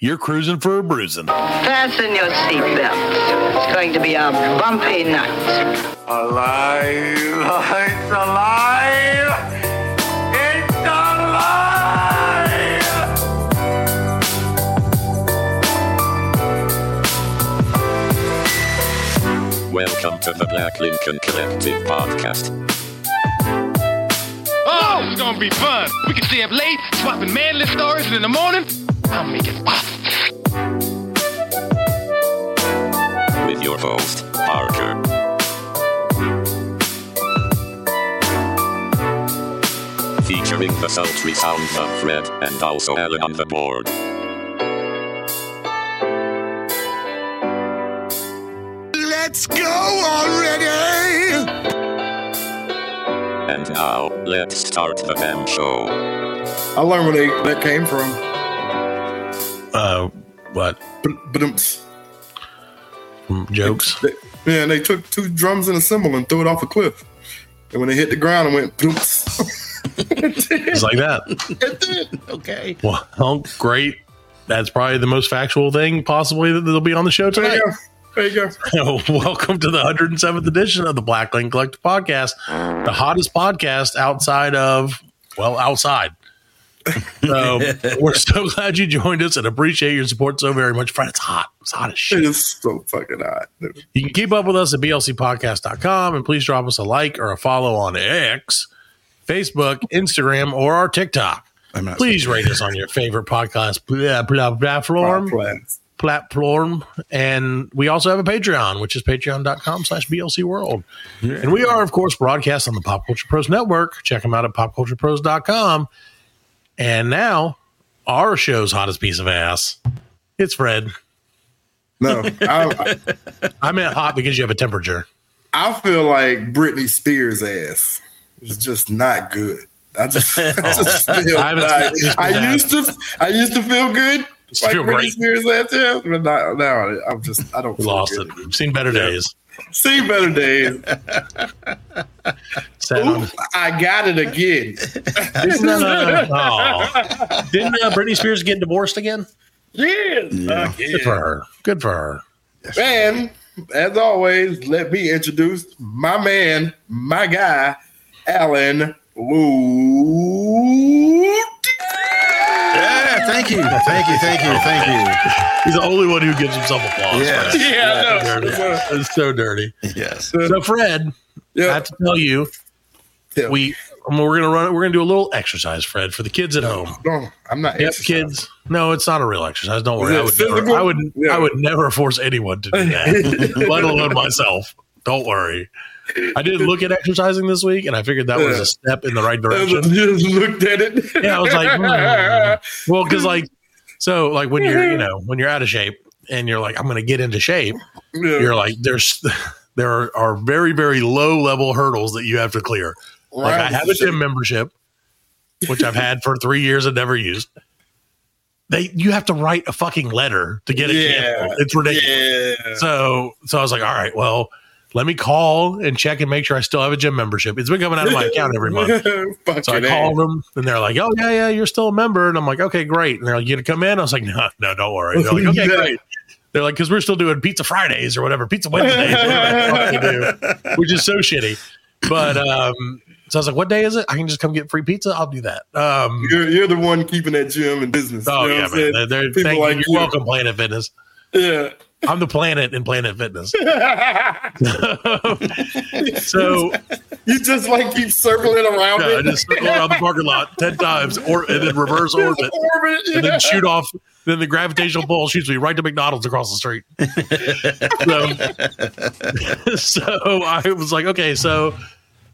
you're cruising for a bruising. Fasten your seatbelts. It's going to be a bumpy night. Alive! It's alive! It's alive! Welcome to the Black Lincoln Collective podcast. Oh, it's gonna be fun. We can stay up late, swapping manly stories, and in the morning, I'll make it pop. With your host, Parker. Featuring the sultry sounds of Fred and also Alan on the board. Let's go already! And now, let's start the damn show. I learned where they, that came from. Uh, what But um, jokes? they, yeah, they took two drums and a cymbal and threw it off a cliff. And when they hit the ground, it went. Boomps. It's like that. it did. Okay. Well, great. That's probably the most factual thing possibly that will be on the show There tonight. you go. There you go. Welcome to the 107th edition of the Black Lincoln Collective Podcast, the hottest podcast outside of, well, outside. So we're so glad you joined us and appreciate your support so very much. Friend, it's hot. It's hot as shit. is so fucking hot. dude. You can keep up with us at blcpodcast.com and please drop us a like or a follow on X, Facebook, Instagram, or our TikTok. I'm not Please rate us on your favorite podcast blah, uh, blah, uh, platform. Plans. platform. And we also have a Patreon, which is patreon.com slash BLC World. And we are, of course, broadcast on the Pop Culture Pros Network. Check them out at popculturepros.com. And now, our show's hottest piece of ass. It's Fred. No, I, I meant hot because you have a temperature. I feel like Britney Spears' ass is just not good. I just, I just feel I haven't like, seen Britney Spears' I used to I used to feel good. Used Like feel Britney great. Spears' ass, yeah, but now, now I'm just I don't feel lost good. it. I've seen better days. See better days. Sat I got it again. Didn't, uh, aw. Didn't uh, Britney Spears get divorced again? Yes, Yeah. Good for her. Good for her. And as always, let me introduce my man, my guy, Alan Lou. Yeah, thank you, thank you, thank you, thank you. He's the only one who gives himself applause. Yes. Fred. Yeah, I know. Dirty. It's so dirty. Yes. So, Fred, I have to tell you, tell me. we I mean, we're gonna run. We're gonna do a little exercise, Fred, for the kids at home. No, I'm not. Yep, kids. No, it's not a real exercise. Don't worry. I would never. I would. Yeah. I would never force anyone to do that, let alone myself. Don't worry. I did look at exercising this week, and I figured that was a step in the right I direction. just looked at it. Yeah, I was like, hmm. well, because like, so like when you're, you know, when you're out of shape and you're like, I'm going to get into shape, Yeah. you're like, there's, there are, are very, very low level hurdles that you have to clear. Like I have a gym membership, which I've had for three years and never used. They, you have to write a fucking letter to get it Yeah. canceled. It's ridiculous. Yeah. So, so I was like, all right, well, let me call and check and make sure I still have a gym membership. It's been coming out of my account every month. So I called them and they're like, "Oh yeah, yeah, you're still a member." And I'm like, "Okay, great." And they're like, "You gonna come in?" I was like, "No, no, don't worry." They're like, "Okay, Yeah. great." They're like, "Cause we're still doing Pizza Fridays or whatever, Pizza Wednesdays, whatever the fuck they do," which is so shitty. But um, so I was like, "What day is it? I can just come get free pizza. I'll do that." Um, You're, you're the one keeping that gym in business. oh You know yeah, man. They're, they're, People thank like you. you. You're welcome, Planet Fitness. Yeah. I'm the planet in Planet Fitness. so You just like keep circling around yeah, I it. just circle around the parking lot ten times, or and then reverse orbit. Orbit, and then shoot off. Then the gravitational pull shoots me right to McDonald's across the street. so, so I was like, okay, so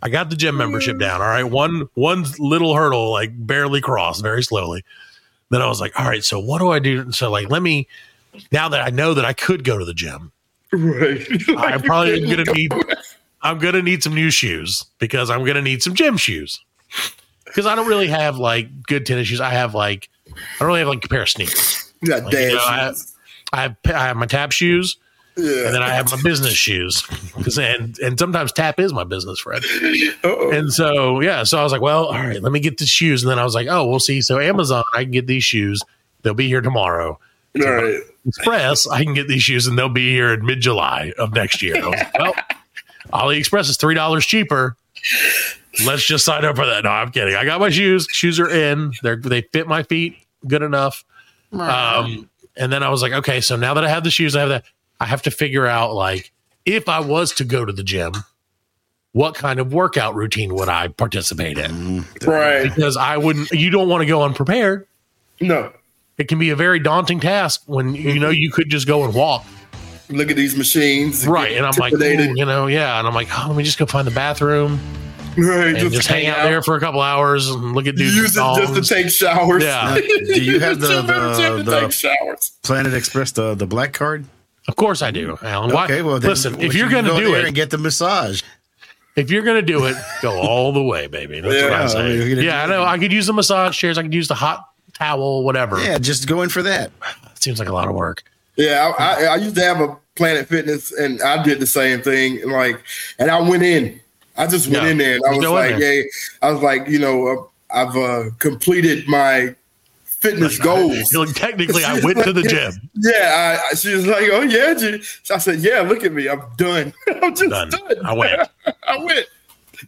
I got the gym membership down. All right, one one little hurdle like barely crossed, very slowly. Then I was like, all right, so what do I do? So like, let me now that I know that I could go to the gym, Right. I'm probably gonna need I'm gonna need some new shoes because I'm gonna need some gym shoes. Because I don't really have like good tennis shoes. I have like I don't really have like a pair of sneakers. Yeah, Like, you know, I, shoes. I have I have my tap shoes Yeah. and then I have my business shoes. and and sometimes tap is my business, friend, Uh-oh. And so yeah, so I was like, well, all right, let me get the shoes. And then I was like, oh, we'll see. So Amazon, I can get these shoes. They'll be here tomorrow. All right. Express, I can get these shoes and they'll be here in mid July of next year. I was like, well, AliExpress is three dollars cheaper. Let's just sign up for that. No, I'm kidding. I got my shoes. Shoes are in. They're they fit my feet good enough. Um, and then I was like, okay, so now that I have the shoes, I have that. I have to figure out like if I was to go to the gym, what kind of workout routine would I participate in? Right. Because I wouldn't. You don't want to go unprepared. No. It can be a very daunting task when you know mm-hmm. you could just go and walk. Look at these machines. Right. And I'm like, Intimidated. ooh, you know, yeah. And I'm like, oh, let me just go find the bathroom right. and just, hang out there for a couple hours and look at dudes. Use it just to take showers. Yeah. Do you have the, the the, the showers. Planet Express, the, the black card? Of course I do, Alan. Why? Okay, well, then listen, if you're you going to go do there it, and get the massage, if you're going to do it, go all the way, baby. That's Yeah, oh, I I say. mean, yeah, I do know. I could use the massage chairs. I could use the hot towel, whatever. yeah, just go in for that. It seems like a lot of work. Yeah, I, I, I used to have a Planet Fitness, and I did the same thing. and Like, and I went in. I just went Yeah, in there, and I was go like, there. "Hey," I was like, you know, uh, I've uh, completed my fitness goals. Like, technically, I went to the gym. Yeah, I, I- she was like, "Oh yeah," G-" I said, "Yeah, look at me, I'm done. I'm just Done. done. I went. I went."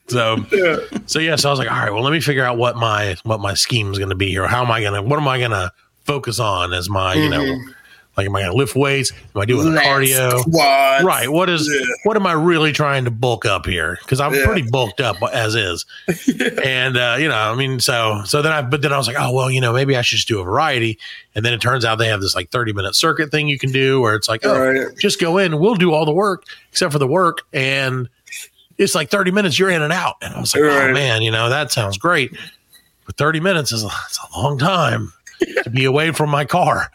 So, Yeah. so yeah. So I was like, all right, well, let me figure out what my what my scheme is going to be here. How am I going to? What am I going to focus on as my you know? Mm-hmm. Like, am I going to lift weights? Am I doing cardio? Squats. Right. What is Yeah. what am I really trying to bulk up here? Because I'm Yeah. pretty bulked up as is. And uh, you know, I mean, so so then I but then I was like, oh well, you know, maybe I should just do a variety. And then it turns out they have this like 30 minute circuit thing you can do where it's like, oh, Right. just go in, we'll do all the work except for the work. And it's like 30 minutes, you're in and out. And I was like, oh man, you know, that sounds great. But 30 minutes is a, a long time to be away from my car.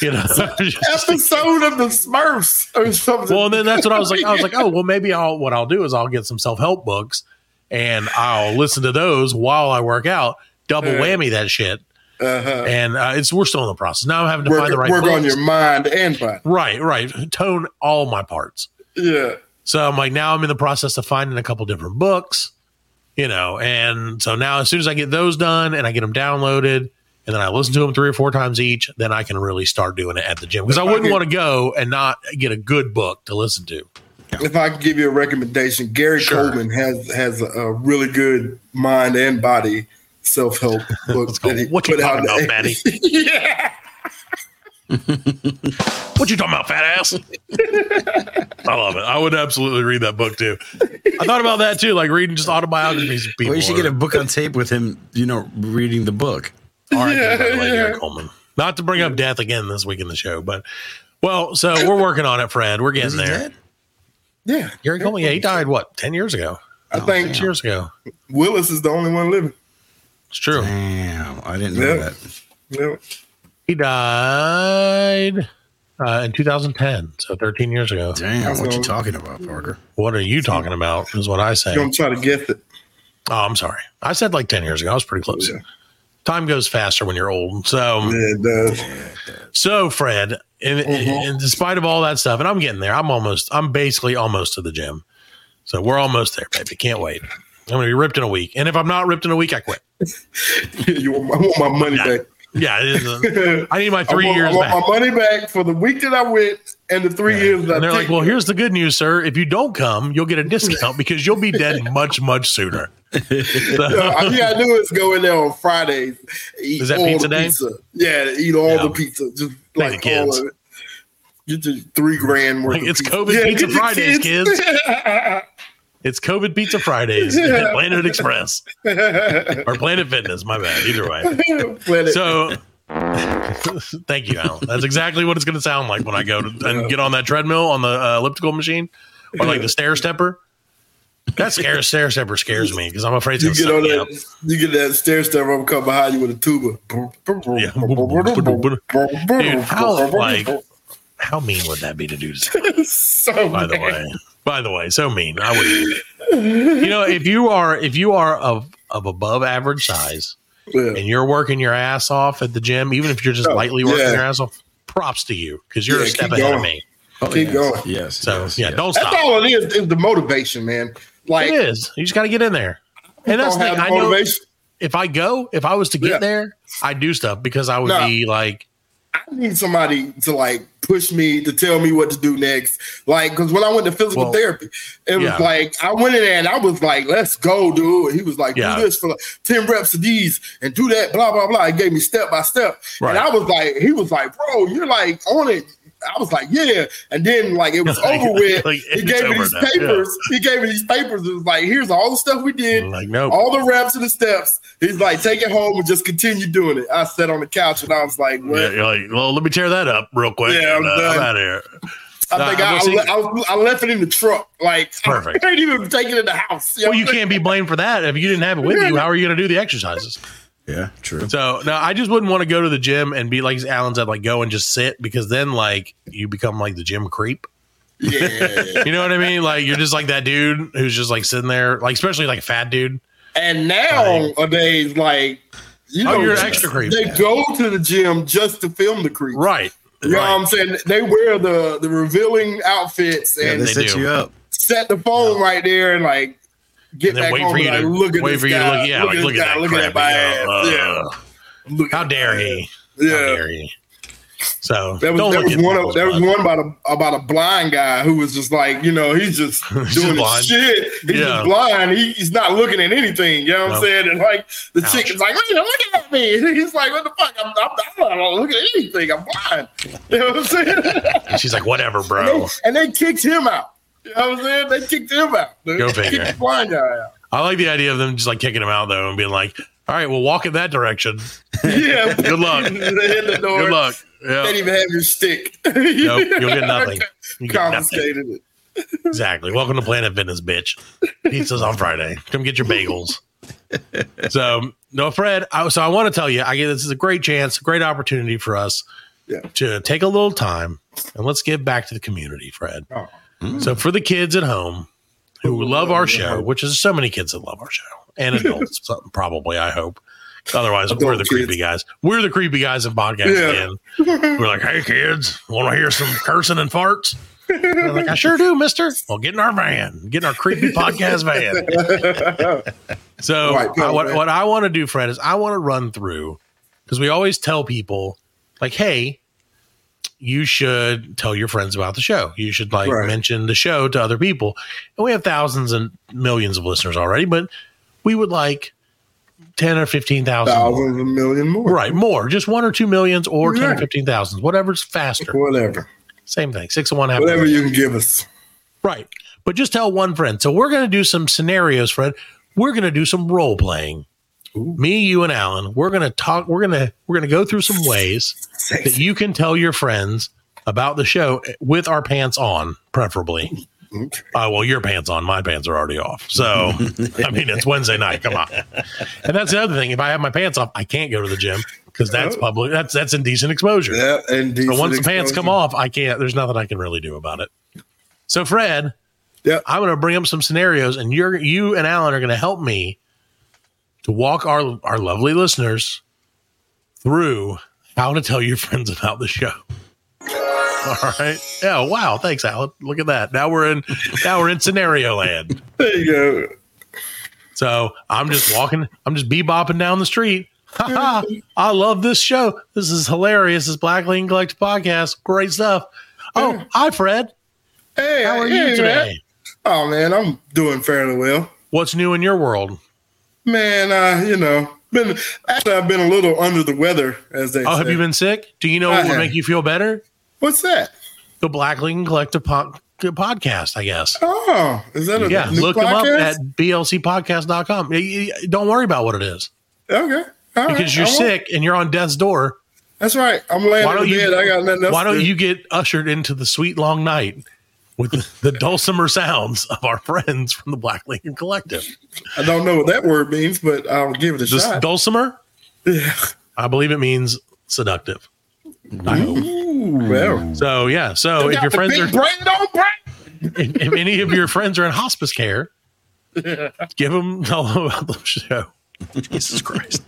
You know, Episode of the Smurfs or something. well, and then that's what I was like. I was like, oh, well, maybe I'll what I'll do is I'll get some self help books and I'll listen to those while I work out. Double whammy that shit. uh-huh. And uh, it's we're still in the process. Now I'm having to work, find the right work on your mind and body. right, right. Tone all my parts. Yeah. So I'm like, now I'm in the process of finding a couple different books, you know, and so now as soon as I get those done and I get them downloaded and then I listen to them three or four times each, then I can really start doing it at the gym because I wouldn't want to go and not get a good book to listen to. If I could give you a recommendation, Gary Sure. Coleman has has a, a really good mind and body self help book. Let's go. that he What you put out talking about, there. Matty? yeah. What you talking about, fat ass? I love it. I would absolutely read that book too. I thought about that too, like reading just autobiographies of people. Well, you should get a book on tape with him, you know, reading the book. All right, Yeah, by the way, yeah. Gary Coleman. Not to bring up death again this week in the show, but well, so we're working on it, Fred. We're getting there. dead? Yeah. Gary Coleman, yeah, he died what ten years ago, I think six years ago. Willis is the only one living. It's true. Damn, I didn't know Yeah. that. Yeah. He died uh, in 2010, so 13 years ago. Damn, what you talking about, Parker? What are you talking about? Is what I say. You're gonna try to guess it. Oh, I'm sorry. I said like 10 years ago. I was pretty close. Yeah. Time goes faster when you're old. So, Yeah, it does. so Fred, and, and despite of all that stuff, and I'm getting there. I'm almost. I'm basically almost to the gym. So we're almost there, baby. Can't wait. I'm gonna be ripped in a week, and if I'm not ripped in a week, I quit. you want my, I want my money back. Yeah, it is a- I need my three I want, years I want back. my money back for the week that I went and the three years that And they're I like, "Well, here's the good news, sir. If you don't come, you'll get a discount because you'll be dead much, much sooner." all you gotta do is go there on Fridays. Eat Is that pizza day? Pizza. Yeah, eat all Yeah. the pizza. Just Like like the all kids. of it. Get three grand worth. Like, of it's pizza. COVID Pizza get your Fridays, kids. It's COVID Pizza Fridays at Planet Express or Planet Fitness. My bad. Either way. Planet- So, thank you, Alan. That's exactly what it's going to sound like when I go to, and get on that treadmill on the uh, elliptical machine or like the stair stepper. That scare stair stepper scares me because I'm afraid you get on that, up. you get that stair step up, come behind you with a tuba. Dude, how, like- How mean would that be to do? so By the way, by the way, so mean. I would. You know, if you are if you are of of above average size Yeah. and you're working your ass off at the gym, even if you're just Oh, lightly working yeah. your ass off, props to you because you're Yeah, a step keep ahead of going. me. Oh, keep yes. going. Yes. So yes, yeah, yes. don't stop. That's all it is, is the motivation, man. Like, it is. You just got to get in there. And that's the thing. I know motivation. if I go, if I was to get Yeah. there, I'd do stuff because I would No. be like, I need somebody to like push me to tell me what to do next. Like, because when I went to physical Well, therapy, it was yeah. like I went in there and I was like, "Let's go, dude." He was like, Yeah. "Do this for like ten reps of these and do that." Blah blah blah. He gave me step by step, Right. and I was like, "He was like, bro, you're like on it." I was like, "Yeah," and then like it was Like- over with. like, he gave me these now, yeah. papers. He gave me these papers. It was like, "Here's all the stuff we did." Like, nope. all the reps and the steps. He's like, take it home and just continue doing it. I sat on the couch and I was like, Yeah, you're like, well, let me tear that up real quick. Yeah, I'm and, uh. I'm out of here. I Nah, think well, I, I, I left it in the truck. Like, Perfect. I ain't even take it in the house. Well, you can't be blamed for that if you didn't have it with you. How are you going to do the exercises? Yeah, true. So no, I just wouldn't want to go to the gym and be like Alan said, like go and just sit because then like you become like the gym creep. Yeah. You know what I mean? Like you're just like that dude who's just like sitting there, like especially like a fat dude. and nowadays, like, you Oh, know, you're an extra creep. They go to the gym just to film the creep. Right. You know what. I'm saying? They wear the the revealing outfits Yeah, and they, they set do. you up. set the phone right there and like get And back wait home for and you like, to look at wait for you to look. Yeah, look like at look at guy. that Look at that crap. my ass. Uh, yeah. Look How dare that. he? How Yeah. dare he? So There was, look was one. Of, there was one about a about a blind guy who was just like, you know, he's just He's doing his blind. shit. He's Yeah. just blind. He, he's not looking at anything. You know what No. I'm saying? And like the Ouch. chick is like, you looking at me. And he's like, what the fuck? I'm, I'm, I'm not looking at anything. I'm blind. You know what I'm saying? And she's like, whatever, and, bro. they, and they kicked him out. You know what I'm saying? They kicked him out. They Go kicked the blind guy out. I like the idea of them just like kicking him out though and being like, all right, well, walk in that direction. Yeah. Good luck. they hit the door. Good luck. They Yeah, didn't even have your stick. nope, you'll get nothing. You get nothing. It. Exactly. Welcome to Planet Fitness, bitch. Pizza's on Friday. Come get your bagels. So, no, Fred. I, so I want to tell you, I get this is a great chance, great opportunity for us Yeah. to take a little time and let's give back to the community, Fred. Oh. So, for the kids at home who love our show, which is so many kids that love our show, and adults, probably, I hope. Otherwise, we're the Adult creepy kids. guys. We're the creepy guys in podcast Yeah. land. We're like, hey, kids, want to hear some cursing and farts? They're like, I sure do, mister. Well, get in our van, get in our creepy podcast van. So, Right, go, I- what, what I want to do, Fred, is I want to run through because we always tell people, like, hey, you should tell your friends about the show. You should like Right. mention the show to other people. And we have thousands and millions of listeners already, but we would like 10 or 15,000. more. A million more. Right, more, just one or two millions or 10 or Right. 15,000, whatever's faster. Whatever. Same thing. Six and one half. Whatever you can give us. Right. But just tell one friend. So we're going to do some scenarios, Fred. We're going to do some role playing. Me, you, and Alan. We're going to talk. We're going to we're going to go through some ways that you can tell your friends about the show with our pants on, preferably. Uh, well, your pants on, my pants are already off. So, I mean, it's Wednesday night. Come on. And that's the other thing. If I have my pants off, I can't go to the gym because that's public. That's that's indecent exposure. Yeah, and So once the pants come off, I can't. There's nothing I can really do about it. So Fred, Yeah. I'm going to bring up some scenarios, and you're you and Alan are going to help me to walk our our lovely listeners through how to tell your friends about the show. All right. Yeah. Wow. Thanks, Alan. Look at that. Now we're in now we're in scenario land. There you go. So I'm just walking. I'm just bebopping down the street. Ha ha! I love this show. This is hilarious. This Black Lane Collective podcast. Great stuff. Oh, hi, Fred. Hey, How are hey, you man. today? Oh man, I'm doing fairly well. What's new in your world? Man, uh, you know, been actually I've been a little under the weather, as they Oh, say. have you been sick? Do you know what would make you feel better? What's that? The Black Lane Collective po- podcast, I guess. Oh, is that a Yeah, look them up podcast? at blcpodcast.com. Don't worry about what it is okay. All right, because you're I won't- sick and you're on death's door. That's right. I'm laying Why in don't you? bed. I got nothing else. why don't do. you get ushered into the sweet long night with the, the dulcimer sounds of our friends from the Black Lincoln Collective? I don't know what that word means, but I'll give it a This shot. dulcimer, Yeah. I believe it means seductive. I hope. Well, So yeah. So if your friends are brain don't if, if any of your friends are in hospice care, give them tell them about the show. Jesus Christ!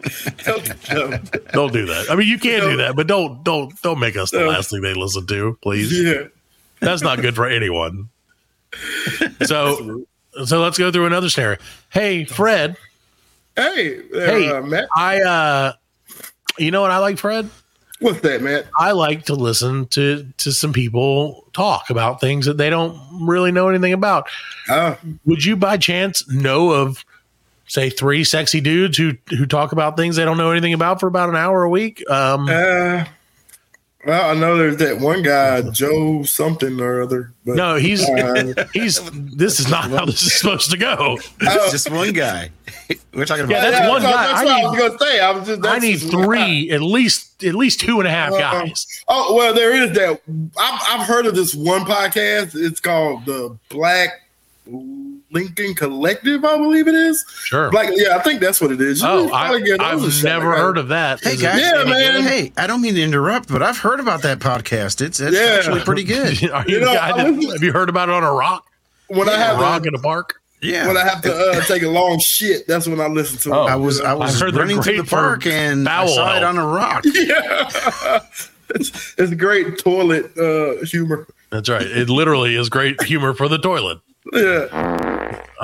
Don't do that. I mean, you can do that, but don't don't don't make us the No. last thing they listen to, please. Yeah. That's not good for anyone. So so let's go through another scenario. Hey, Fred. Hey, there, Hey, uh, Matt. I uh, you know what I like, Fred? What's that, Matt? I like to listen to to some people talk about things that they don't really know anything about. Uh, Would you by chance know of say three sexy dudes who who talk about things they don't know anything about for about an hour a week? Um uh, well, I know there's that one guy, Joe something or other. But no, he's uh, he's this is not how this is supposed to go. It's just one guy. We're talking about Yeah, that's yeah, one that's, guy. That's I what I was gonna say. I was just. I need just guy. three, at least at least two and a half Uh, guys. Oh well, there is that. I've, I've heard of this one podcast. It's called the Black Lincoln Collective, I believe it is. Sure. Black, yeah, I think that's what it is. You Oh, should I, probably get those a I've never Like, heard of that. Hey guys, Yeah, any man. Hey, I don't mean to interrupt, but I've heard about that podcast. It's it's Yeah. actually pretty good. Are you, You know, guys- I have you heard about it on a rock? When I have a rock in a park? Yeah. when I have to uh, take a long shit, that's when I listen to. Oh. it. I was I was heard they're running to the park and I bowel saw it on a rock. yeah, it's, it's great toilet uh, humor. That's right. It literally is great humor for the toilet. Yeah,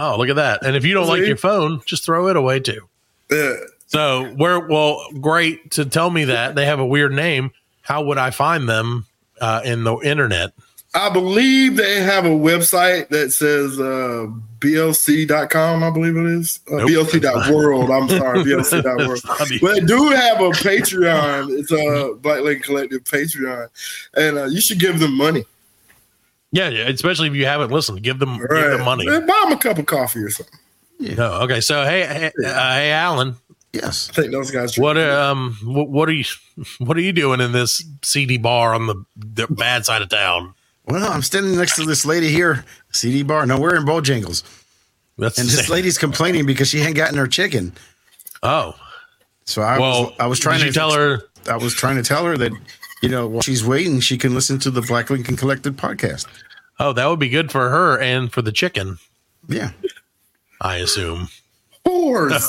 Oh, look at that. And if you don't like your phone, just throw it away too. yeah. So, where, well, great to tell me that they have a weird name. How would I find them uh, in the internet? I believe they have a website that says uh, blc.com, I believe it is. Uh, Nope. blc.world. I'm sorry, blc.world. But they do have a Patreon. It's a Black Lake Collective Patreon. And uh, you should give them money. Yeah, yeah, especially if you haven't listened, give them, give them money. Eh, Buy them a cup of coffee or something. No, okay. So, hey, hey, uh, hey, Alan, Yes. I think those guys. what um, what, what are you, what are you doing in this CD bar on the, the bad side of town? Well, I'm standing next to this lady here, CD bar. No, we're in Bojangles. That's And this same- lady's complaining because she hadn't gotten her chicken. Oh, So I well, was I was trying to tell her. I was trying to tell her that, you know, while she's waiting, she can listen to the Black Lincoln Collective podcast. Oh, that would be good for her and for the chicken. Yeah. I assume. Whores.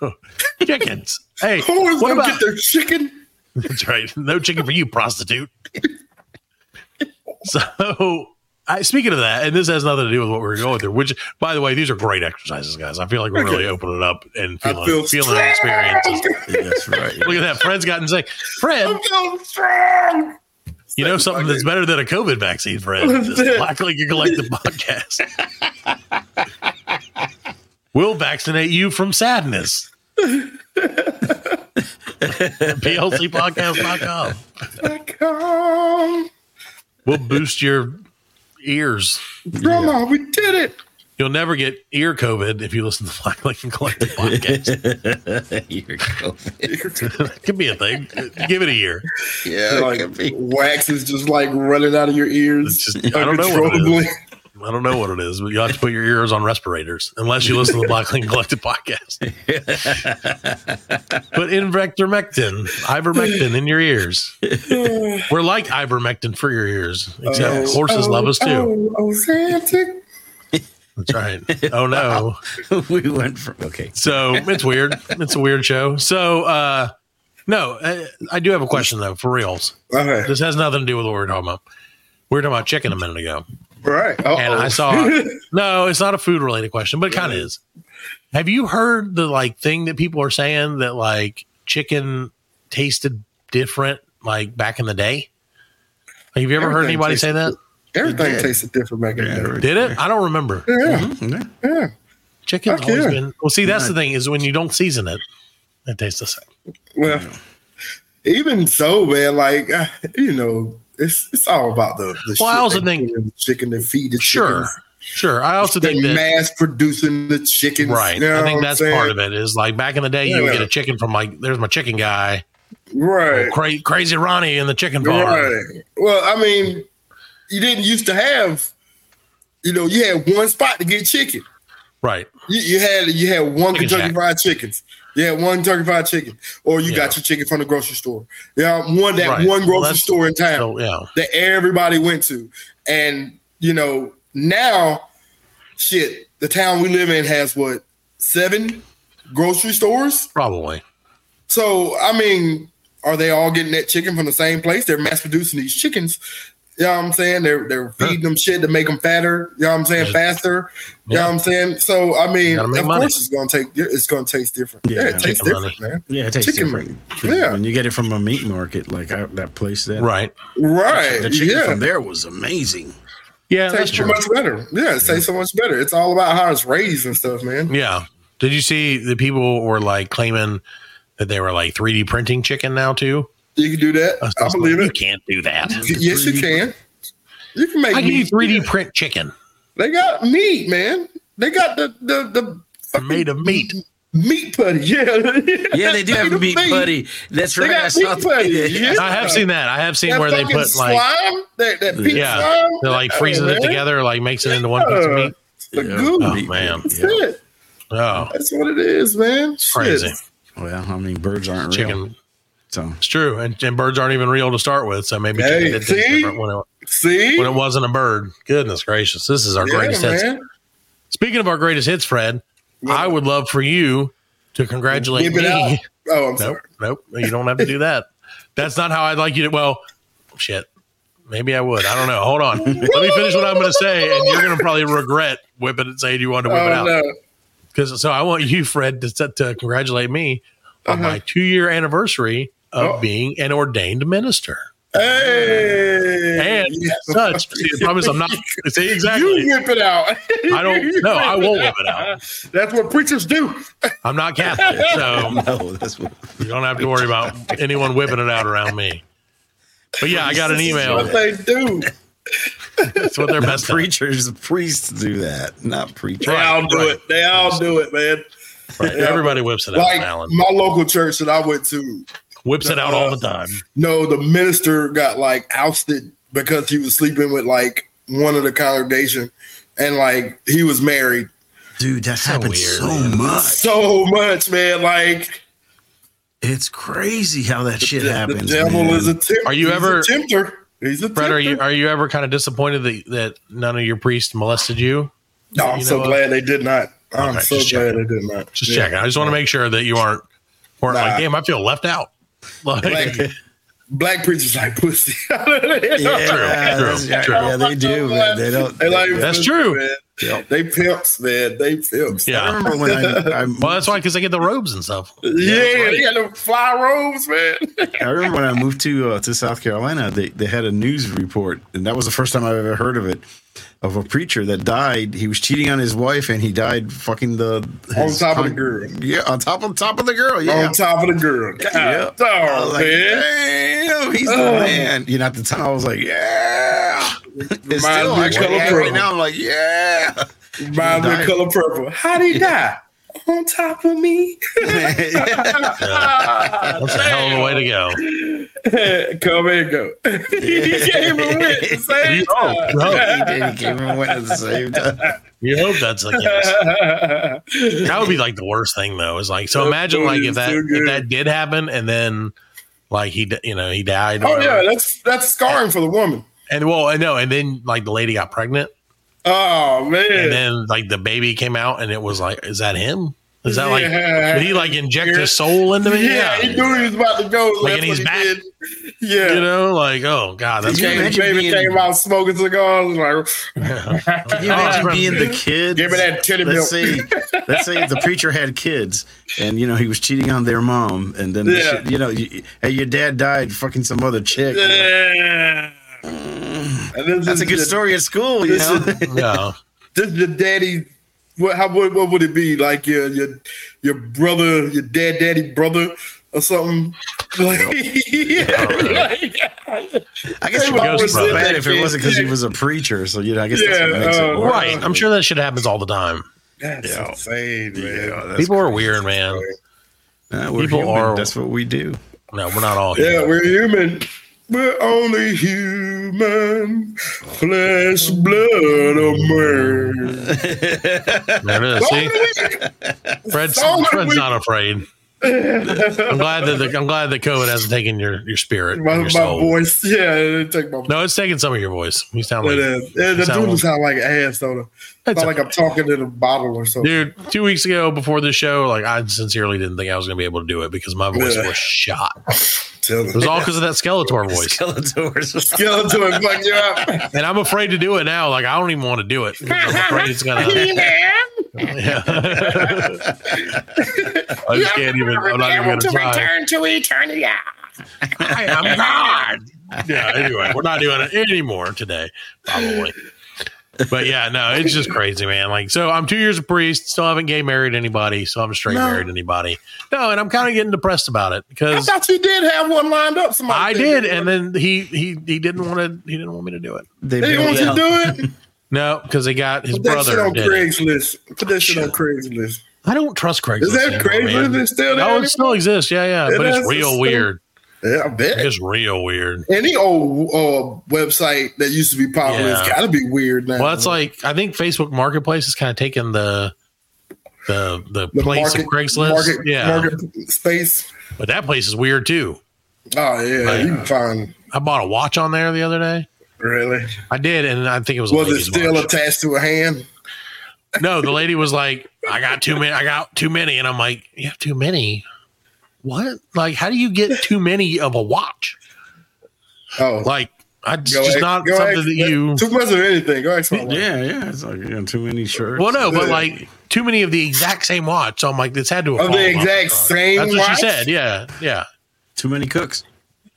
Oh, chickens. Hey, Whores what don't about? get their chicken. That's right. No chicken for you, prostitute. So, I, speaking of that, and this has nothing to do with what we're going through. Which, by the way, these are great exercises, guys. I feel like we're really opening up and feeling feel feeling the experiences. That's right. Look at that. Fred's gotten sick. Fred, I'm so you know something that's better than a COVID vaccine, Fred? What's This that? Black Lincoln Collective podcast. We'll vaccinate you from sadness. BLCpodcast.com. Come, We'll boost your ears. Grandma, we did it. You'll never get ear COVID if you listen to the Black Lincoln Collective podcast. Here go. It could be a thing. Give it a year. Yeah, it like could be. wax is just like running out of your ears. Just- I don't know what it is. Uncontrollably. I don't know what it is, but you have to put your ears on respirators unless you listen to the Black Lincoln Collective podcast. put Invectormectin, ivermectin in your ears. We're like ivermectin for your ears, except Oh, horses love us too. Oh, oh, Santa. That's right. Oh no. we went from okay. So it's weird. It's a weird show. So uh no, I, I do have a question though, for reals. Okay. This has nothing to do with what we're talking about. We were talking about chicken a minute ago. Right. oh and I saw no, it's not a food related question, but it kind of is. Have you heard the like thing that people are saying that like chicken tasted different like back in the day? Like, have you ever heard Everything anybody say that? Everything tasted different back in the day. Did it? I don't remember. Yeah. Mm-hmm. Yeah. Yeah. Chicken's Fuck always yeah. been well. See, that's the thing is when you don't season it, it tastes the same. Well, even so, man, like you know, it's it's all about the, the Well, I also think- the chicken they feed the chicken. Sure, chickens. sure. I also think that mass producing the chicken. right. You know I think that's part of it. Is like back in the day, you would get a chicken from like there's my chicken guy, Right. cra- crazy Ronnie in the chicken farm. Right. Well, I mean, you didn't used to have, you know, you had one spot to get chicken. Right. You, you had you had one Chicken Kentucky. Fried Chickens. Had one Kentucky Fried Chicken, or you got your chicken from the grocery store. Yeah, one that Right. one grocery that's- store in town So yeah. that everybody went to, and you know now, shit, the town we live in has what seven grocery stores. Probably. So I mean, are they all getting that chicken from the same place? They're mass producing these chickens. You know what I'm saying? They're they're feeding them shit to make them fatter. You know what I'm saying? Yeah. Faster. You know Yeah. what I'm saying? So I mean, of money. course it's gonna take. It's gonna taste different. Yeah, Yeah, it tastes chicken different, man. Yeah, it tastes Chicken different. Yeah. when you get it from a meat market, like I, that place, that Right. Right? the chicken yeah, from there was amazing. Yeah, that's tastes so true. much better. Yeah, it tastes so much better. It's all about how it's raised and stuff, man. Yeah. Did you see the people were like claiming that they were like 3D printing chicken now too? You can do that. I believe You it. You can't do that. Yes, you can. You can make I can you 3D print chicken? They got meat, man. They got the the the fucking Made of meat. meat putty. Yeah, Yeah, they do have Made of meat putty. That's They right. I saw putty. Yeah. I have seen that. I have seen That where they fucking put like that, that pink yeah, slime. they're like freezing Yeah, it man. together, like makes it into one piece of meat. The Yeah. goo. Oh man, That's Yeah. it. oh That's what it is, man. Shit. crazy Well, I mean, birds aren't real. So It's true, and, and birds aren't even real to start with. So maybe Hey, see? different when it, See, when it wasn't a bird. Goodness gracious, this is our yeah, greatest hits. Speaking of our greatest hits, Fred, I would love for you to congratulate it out. me. Oh, I'm Nope, sorry. nope. You don't have to do that. That's not how I'd like you to. Well, shit. Maybe I would. I don't know. Hold on. Let me finish what I'm going to say, and you're going to probably regret whipping it, and saying you wanted to whip it Oh out. no. Because so I want you, Fred, to, to congratulate me on Uh-huh. my two year anniversary of Oh. being an ordained minister. Hey. And Yeah. such. See, the problem is I'm not. See exactly. You whip it out. I don't. No, I won't whip it out. That's what preachers do. I'm not Catholic, so no, that's what. you don't have to worry about anyone whipping it out around me. But yeah, I got an What email. they do. That's what they're best at. Preachers, priests do that, not preachers. They Right, all do right. it. They all do it, man. Right. Everybody whips it out, Like Alan. my local church that I went to, Whips it out all the uh, time. no, the minister got like ousted because he was sleeping with like one of the congregation, and like he was married. Dude, that happens weird, so man. much. So much, man. Like It's crazy how that shit the, happens. the devil man. is a tempter. Are you He's ever- a tempter? He's a Fred, tempter. are you are you ever kind of disappointed that, that none of your priests molested you? No, I'm you so know what? glad they did not. I'm okay, so glad checking. they did not. Just Yeah. checking. I just want to make sure that you aren't weren't Nah. like, damn, I feel left out. Like, Black, black preachers like pussy. Yeah, True, that's- true, true. yeah, they do, man. They don't. They like That's pussy, true. Man. Yep. They pimps, man. They pimps. yeah. I remember when I, I, Well, that's why because they get the robes and stuff. Yeah, they got the fly robes, man. I remember when I moved to uh, to South Carolina, they, they had a news report, and that was the first time I've ever heard of it, of a preacher that died. He was cheating on his wife, and he died fucking the On top of the girl. Yeah, on top of top of the girl. Yeah. On top of the girl. God, Yeah. was like, damn, he's the Oh. man. You know, at the time, I was like, yeah. It's me still actually Color right Purple. now. I'm like, yeah. Reminds me of color purple. How'd he die? On top of me. That's a hell of a way to go. Come and go. he came and went at the same You time. you hope, he did. He came and went at the same time. you hope that's the case. That would be like the worst thing, though. Is like so. That Imagine like if that so if that did happen, and then like he, you know, he died. Oh whatever. yeah, that's that's scarring for the woman. and well, I know, and then like the lady got pregnant, Oh man. and then like the baby came out, and it was like, is that him? Is that like? Yeah. Did he like inject his soul into me? yeah, he knew he was about to go. Like, That's and he's what he back. did. Yeah. You know, like oh god, that's Did you baby being- came out smoking cigars. Like, Can you imagine Oh, being the kid? Give me that titty let's milk. Say, let's say the preacher had kids, and you know he was cheating on their mom, and then the Yeah. shit- you know, you, hey, your dad died fucking some other chick. yeah. And this That's is a good your- story at school, you know. is, yeah. this is your daddy. What? How? What, what would it be? Like your your your brother, your dad, daddy brother, or something? Like, yeah, like- I guess it Hey, would be Ghost bad if it wasn't because he was a preacher. So you know, I guess that's Yeah, what makes uh, it worse. Right. I'm sure that shit happens all the time. That's Yeah. insane, man. Yeah, that's People are weird, man. We're people human. are- That's what we do. No, we're not all. Yeah, human. we're human. We're only human, flesh, blood of man. There it is. See, Fred's, Fred's not afraid. I'm glad that the, I'm glad that COVID hasn't taken your your spirit, My, your my voice, yeah, it take my No, it's taking some of your voice. You sound It like, is. Yeah, the sound- dude sound like ass, though. It's It's not like I'm talking in a bottle or something. dude. Two weeks ago, before the show, like I sincerely didn't think I was going to be able to do it because my voice Yeah. was shot. Tell It was all because of that Skeletor voice. Skeletors. Skeletor fuck you up. And I'm afraid to do it now. Like I don't even want to do it. 'cause I'm afraid it's gonna. Yeah. I just can't even. I'm not even gonna try. to eternity. I am God. Yeah. Anyway, we're not doing it anymore today, probably. But yeah, no, it's just crazy, man. Like, so I'm two years a priest, still haven't gay married anybody, so I'm straight No. married anybody. No, and I'm kind of getting depressed about it because I thought you did have one lined up. Somebody I did, you and then he he he didn't want to he didn't want me to do it. They They built- want you to do it. No, because they got his Put that shit on did it. Craigslist. Put that shit on Craigslist. I don't trust Craigslist. Is that anymore, Craigslist man. still there? Oh, it still exists. Yeah, yeah, It but it's real weird. Yeah, I bet. It's real weird. Any old uh, website that used to be popular Yeah. has got to be weird now. Well, it's like I think Facebook Marketplace has kind of taken the the the, The place of Craigslist. market, yeah, market space. but that place is weird too. Oh yeah, Right. you can find I bought a watch on there the other day. really. I did, and I think it was a Was it still watch. attached to a hand? no, the lady was like, "I got too many. I got too many," and I'm like, "You have too many? What? Like, how do you get too many of a watch? Oh, Like, I it's go just ask- not something ask- that you." too much of anything. Go ask. Yeah, yeah. It's like you know, too many shirts. Well, no, but like too many of the exact same watch. So I'm like, this had to have Of the fallen off exact same That's what watch? she said. Yeah, yeah. Too many cooks.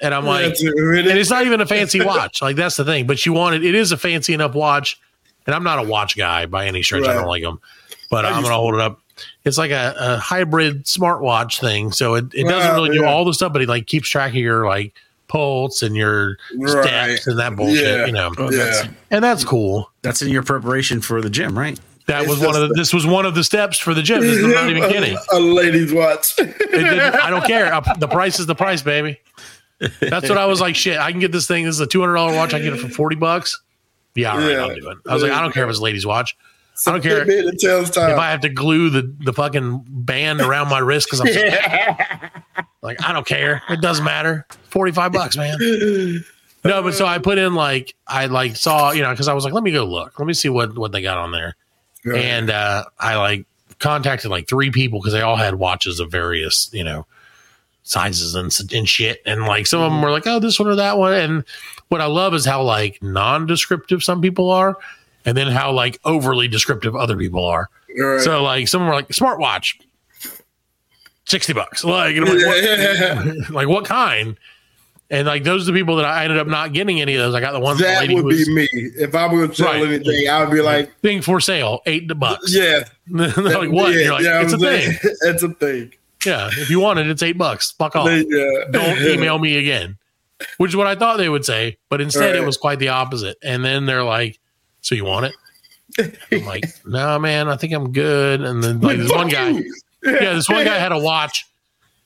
And I'm like, That's really- and it's not even a fancy watch. Like that's the thing. But she wanted it is a fancy enough watch, and I'm not a watch guy by any stretch. I don't like them, but I'm gonna hold it up. It's like a, a hybrid smartwatch thing, so it, it doesn't Wow, really do yeah. all the stuff, but it like keeps track of your like pulse and your Right. steps and that bullshit, Yeah. you know. Oh, Yeah. that's, And that's cool. that's in your preparation for the gym, right? That It's was one of the, just- this was one of the steps for the gym. This is- I'm not even kidding. A, a lady's watch. It didn't, I don't care. Uh, The price is the price, baby. That's what I was like. Shit, I can get this thing. This is a two hundred dollar watch. I can get it for forty bucks. Yeah, all right, Yeah. I'll do it. I was like, I don't care if it's a ladies' watch. I don't care Fitbit tells time. if I have to glue the the fucking band around my wrist because I'm like, I don't care. It doesn't matter. Forty five bucks, man. No, but so I put in like I like saw you know because I was like, let me go look. Let me see what what they got on there. And uh, I like contacted like three people because they all had watches of various, you know, sizes and, and shit. And like some of them were like, oh, this one or that one. And what I love is how like non-descriptive some people are, and then how like overly descriptive other people are. Right. So like some were like smartwatch, sixty bucks. Like, like, what, like what kind? And like those are the people that I ended up not getting any of those. I got the one that lady would was be me. If I were to sell Right. anything, I would be like, thing for sale, eight bucks. yeah. Like what? Yeah, You're like, yeah, it's a I'm saying, thing. It's a thing. Yeah, if you want it, it's eight bucks. Fuck off. Yeah. Don't email me again. Which is what I thought they would say, but instead it was quite the opposite. And then they're like, "So you want it?" I'm like, "No, man, I think I'm good." And then like this one guy, yeah, this one guy had a watch,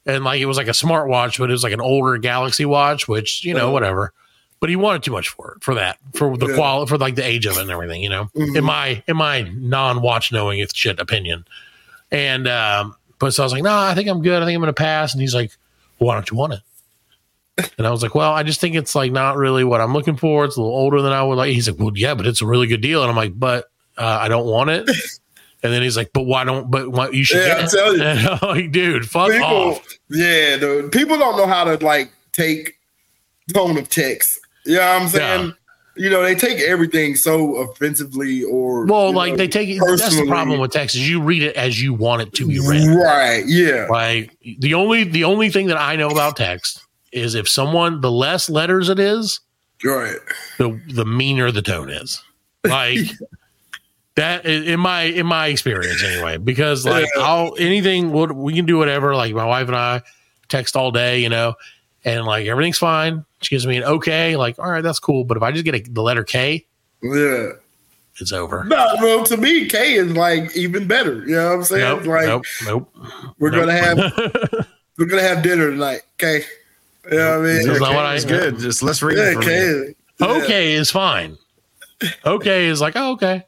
and like it was like a smart watch, but it was like an older Galaxy watch, which you know, whatever. But he wanted too much for it, for that, for the Yeah. quality, for like the age of it and everything, you know. In my in my non watch knowing if shit opinion, and um, but so I was like, no, I think I'm good. I think I'm going to pass. And he's like, why don't you want it? And I was like, well, I just think it's like not really what I'm looking for. It's a little older than I would like. He's like, well, yeah, but it's a really good deal. And I'm like, but uh, I don't want it. And then he's like, but why don't? But why you should Yeah, get I tell you. And I'm like, dude, fuck People, off. yeah, dude. People don't know how to like take tone of text. You know what I'm saying? Yeah. You know, they take everything so offensively or Well, like know, they take it. That's the problem with text is you read it as you want it to be read. Right. Yeah. Like the only the only thing that I know about text is if someone the less letters it is, Right. the the meaner the tone is. Like that in my in my experience anyway. Because like Yeah. I'll anything what we can do whatever. Like my wife and I text all day, you know, and like everything's fine. She gives me an okay, like all right, that's cool. But if I just get a, the letter K, Yeah. it's over. No, well, to me, K is like even better. You know what I'm saying? Nope, like nope, nope. we're nope. gonna have we're gonna have dinner tonight. Okay. You know what I mean? That's not what I- It's good. Just let's read Yeah, it for me. K. okay is fine. Okay is like oh, okay,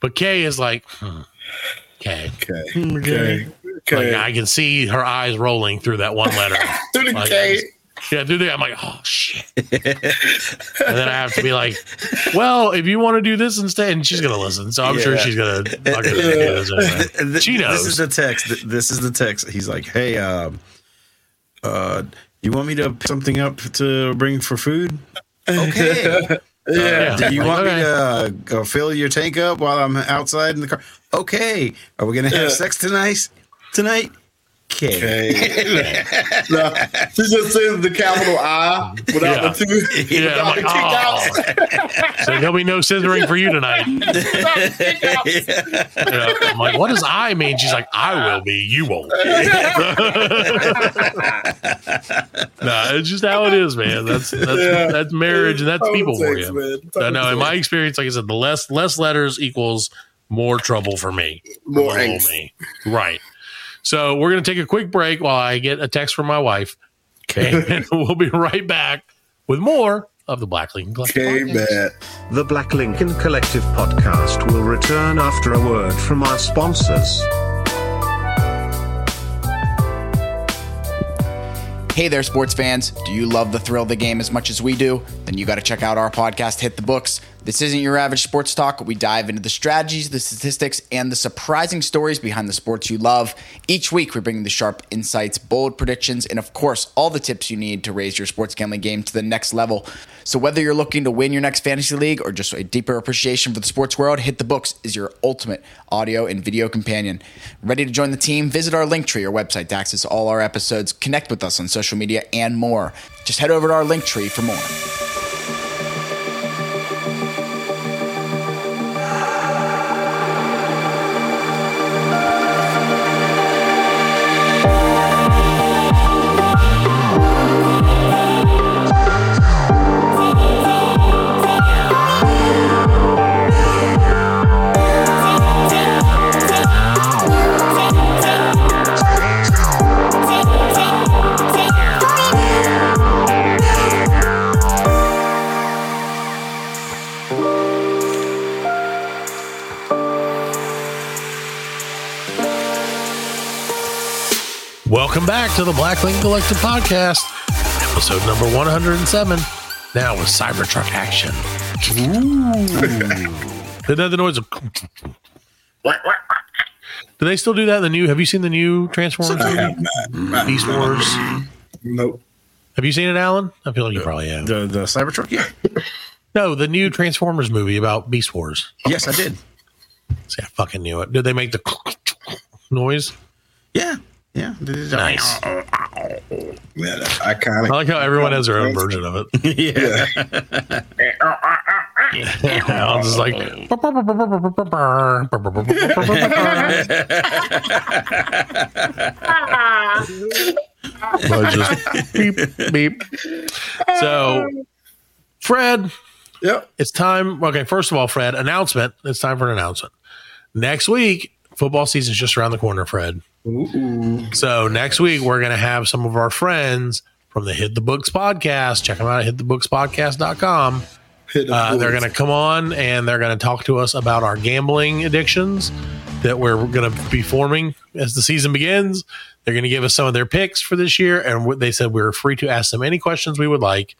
but K is like hmm, okay. Okay. Okay. Okay. Like I can see her eyes rolling through that one letter. To the Like, K. Yeah, through there. I'm like, oh shit. and then I have to be like, well, if you want to do this instead, and she's gonna listen, so I'm sure she's gonna fucking do this anyway. And th- She This is the text. This is the text. He's like, "Hey, um, uh, You want me to pick something up to bring for food? Okay. Yeah. Do you want Okay. me to uh, go fill your tank up while I'm outside in the car? Okay. Are we gonna have Yeah. sex tonight? Tonight? Okay. Okay. no, she just says the capital I without Yeah. the two. Yeah, I'm like, the kick outs. So there'll be no scissoring for you tonight. Yeah. I'm like, what does I mean? She's like, I will be, you won't. nah, it's just how it is, man. That's that's Yeah. that's marriage and that's Total people for you. man. So, no, in my experience, like I said, the less less letters equals more trouble for me. More For angst. me. Right. So we're gonna take a quick break while I get a text from my wife. Okay. and we'll be right back with more of the Black Lincoln Collective. Okay, podcast. The Black Lincoln Collective podcast will return after a word from our sponsors. Hey there, sports fans. Do you love the thrill of the game as much as we do? Then you got to check out our podcast, Hit the Books. This isn't your average sports talk. We dive into the strategies, the statistics, and the surprising stories behind the sports you love. Each week, we bring the sharp insights, bold predictions, and of course, all the tips you need to raise your sports gambling game to the next level. So, whether you're looking to win your next fantasy league or just a deeper appreciation for the sports world, Hit the Books is your ultimate audio and video companion. Ready to join the team? Visit our link tree or website to access all our episodes, connect with us on social media, and more. Just head over to our link tree for more. Welcome back to the Black Lincoln Collective podcast, episode number 107. Now with Cybertruck action. Did that the noise of. Do they still do that in the new? Have you seen the new Transformers I have not. Beast Wars? Nope. Have you seen it, Alan? I feel like you probably have. The the Cybertruck? Yeah. No, the new Transformers movie about Beast Wars. Yes, I did. See, I fucking knew it. Did they make the noise? Yeah. Yeah. Nice. Yeah, that's I like how everyone has their own version of it. yeah. Alan's just like. Just beep beep. So, Fred, Yep. it's time. Okay, first of all, Fred, announcement. It's time for an announcement. Next week, football season's just around the corner, Fred. So next week we're going to have some of our friends from the Hit the Books podcast. Check them out at hitthebookspodcast.com. Hit the Uh, they're going to come on and they're going to talk to us about our gambling addictions that we're going to be forming as the season begins. They're going to give us some of their picks for this year, and they said we were free to ask them any questions we would like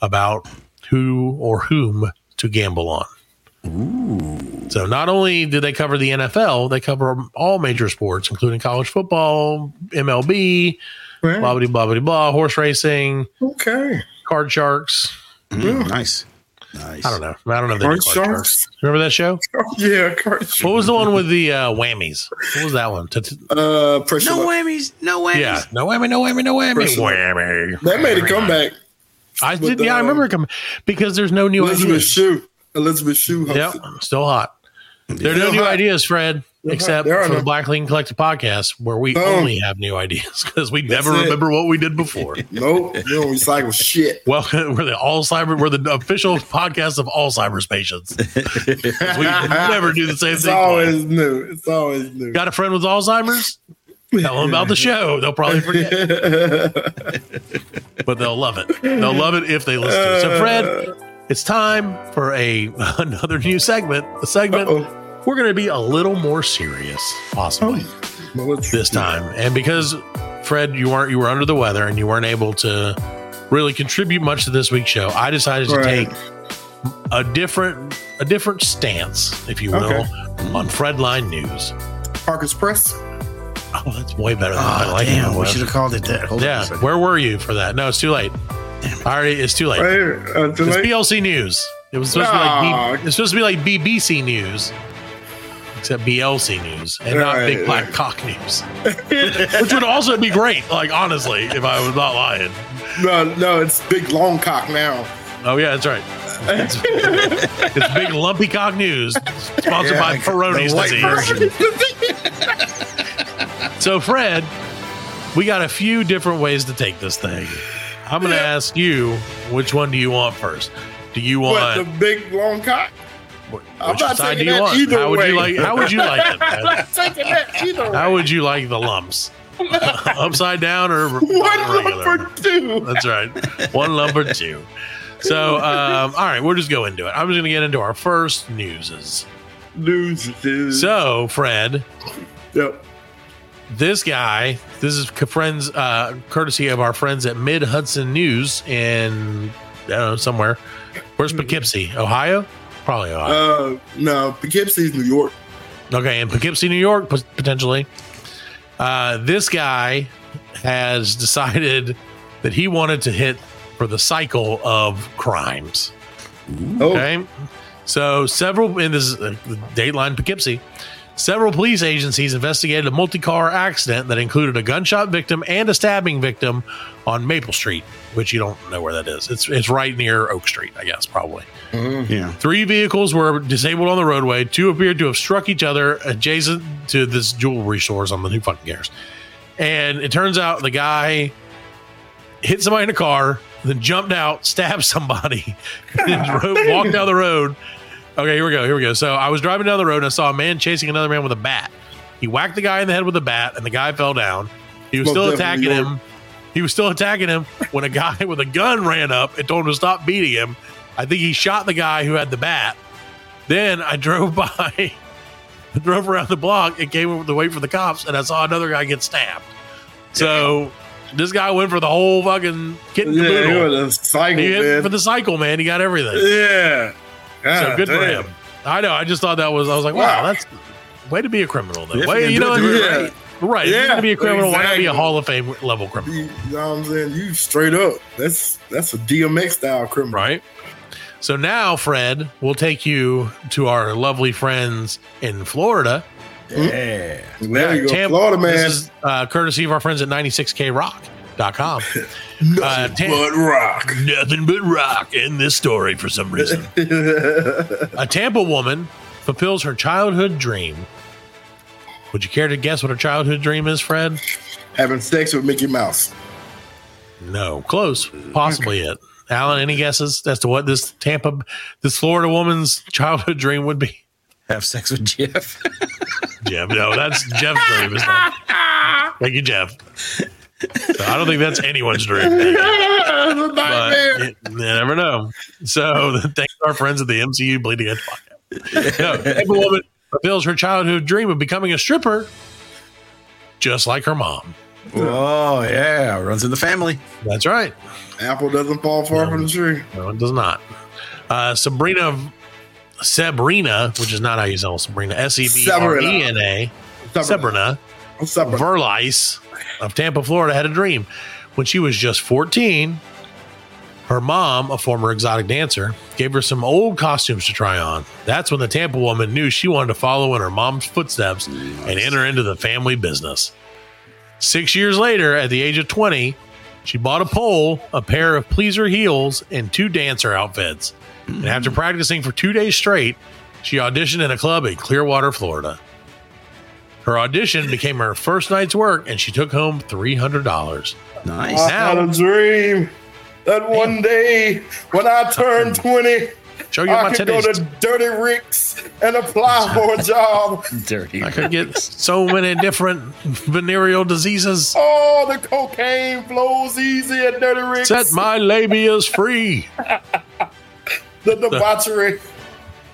about who or whom to gamble on. So not only do they cover the NFL, they cover all major sports, including college football, MLB, Right. blah blah blah blah blah, horse racing, Okay. card sharks. Mm, nice. Nice. I don't know. I don't know. if they Card card sharks? sharks. Remember that show? Oh, yeah. Card sharks. What was the one with the uh, whammies? What was that one? T- t- Uh, pressure. No whammies. No whammies. yeah, no whammy, no whammy, no whammy. Pressure. Whammy. That made a comeback. I with did. Yeah, I remember it coming because there's no new Elizabeth ideas. Shue. Elizabeth Shue. Yep, still hot. There are no Still new hot. ideas, Fred, Still except hot. There for the. Black Lincoln Collective podcast, where we Boom. only have new ideas because we never it. remember what we did before. Nope. You don't recycle shit. Well, we're the Alzheimer. We're the official podcast of Alzheimer's patients. we never do the same It's thing. It's always new. It's always new. Got a friend with Alzheimer's? Tell them about the show. They'll probably forget, but they'll love it. They'll love it if they listen to it. So, Fred, it's time for a another new segment. A segment Uh-oh. we're going to be a little more serious, possibly oh, Well, this time, and because Fred, you weren't you were under the weather and you weren't able to really contribute much to this week's show. I decided to Right. take a different a different stance, if you will, Okay. on Fredline News. Parker's Press. Oh, that's way better than ah, I Oh, like damn, it. we should have called it that. Hold Yeah, where were you for that? No, it's too late. Already, it's too late. Uh, too It's late? BLC News. It was supposed to be like B, it's supposed to be like BBC News, except BLC News and not Right, Big Black right. Cock News, which would also be great. Like honestly, if I was not lying. No, no, it's big long cock now. Oh yeah, that's right. It's, it's Big Lumpy Cock News, sponsored Yeah, by Peyronie's disease. So Fred, we got a few different ways to take this thing. I'm going to ask you, which one do you want first? Do you What, the big long cock? I'm which not side do you want? either How would you like? How would you like it? I'm not taking that either way. How would you like the lumps? Upside down or One regular? number two. That's right. One lump or two. So, um, all right, we'll just go into it. I'm just going to get into our first newses. News. So, Fred, Yep. This guy, this is friends, uh, courtesy of our friends at Mid Hudson News in, I don't know, somewhere. Where's Poughkeepsie? Ohio? Probably Ohio. Uh, no, Poughkeepsie's New York. Okay, in Poughkeepsie, New York, potentially. Uh, this guy has decided that he wanted to hit for the cycle of crimes. Oh, Okay. So several in this uh, Dateline Poughkeepsie, several police agencies investigated a multi-car accident that included a gunshot victim and a stabbing victim on Maple Street, which you don't know where that is. It's it's right near Oak Street, I guess, probably. Mm-hmm. Yeah. Three vehicles were disabled on the roadway. Two appeared to have struck each other adjacent to this jewelry store or something. Who fucking cares? And it turns out the guy hit somebody in a car, then jumped out, stabbed somebody, and drove, walked down the road. Okay, here we go. Here we go. So I was driving down the road and I saw a man chasing another man with a bat. He whacked the guy in the head with a bat, and the guy fell down. He was Most still attacking York. him. He was still attacking him when a guy with a gun ran up and told him to stop beating him. I think he shot the guy who had the bat. Then I drove by, I drove around the block and came over to wait for the cops, and I saw another guy get stabbed. So this guy went for the whole fucking kit and yeah, he caboodle. was a cycle, He man. for the cycle, man. He got everything. yeah. So God good for him. I know. I just thought that was. I was like, wow, Wow. that's way to be a criminal, though. If way, you you know, it, Yeah. right. right? If you're Yeah, gonna be a criminal. Why not be a. Hall of Fame level criminal? You know what I'm saying? You straight up. That's that's a DMX style criminal. right? So now, Fred, we'll take you to our lovely friends in Florida. Yeah. There you go. Tampa- Florida man. This is uh, courtesy of our friends at 96krock.com. Nothing uh, Tam- but rock. Nothing but rock in this story for some reason. a Tampa woman fulfills her childhood dream. Would you care to guess what her childhood dream is, Fred? Having sex with Mickey Mouse. No, close. Possibly it. Alan, any guesses as to what this Tampa, this Florida woman's childhood dream would be? Have sex with Jeff. Jeff. No, that's Jeff's dream. Isn't it? Thank you, Jeff. So I don't think that's anyone's dream. But you, you never know. So thanks to our friends at the MCU Bleeding Edge podcast. No, Tampa woman fulfills her childhood dream of becoming a stripper, just like her mom. oh yeah, runs in the family. That's right. Apple doesn't fall far from the tree. No, it does not. Uh, Sabrina, Sabrina, which is not how you spell Sabrina, S E B R E N A, Sabrina What's up? bro? Verlice of Tampa, Florida, had a dream. When she was just 14, her mom, a former exotic dancer, gave her some old costumes to try on. That's when the Tampa woman knew she wanted to follow in her mom's footsteps and enter into the family business. Six years later, at the age of 20, she bought a pole, a pair of pleaser heels, and two dancer outfits. And after practicing for two days straight, she auditioned in a club in Clearwater, Florida. Her audition became her first night's work, and she took home $300. Nice. I had a dream that one day when I turn 20, Show you my I could go to Dirty Rick's and apply for a job. Dirty. I could get so many different venereal diseases. Oh, the cocaine flows easy at Dirty Rick's. Set my labias free. the debauchery.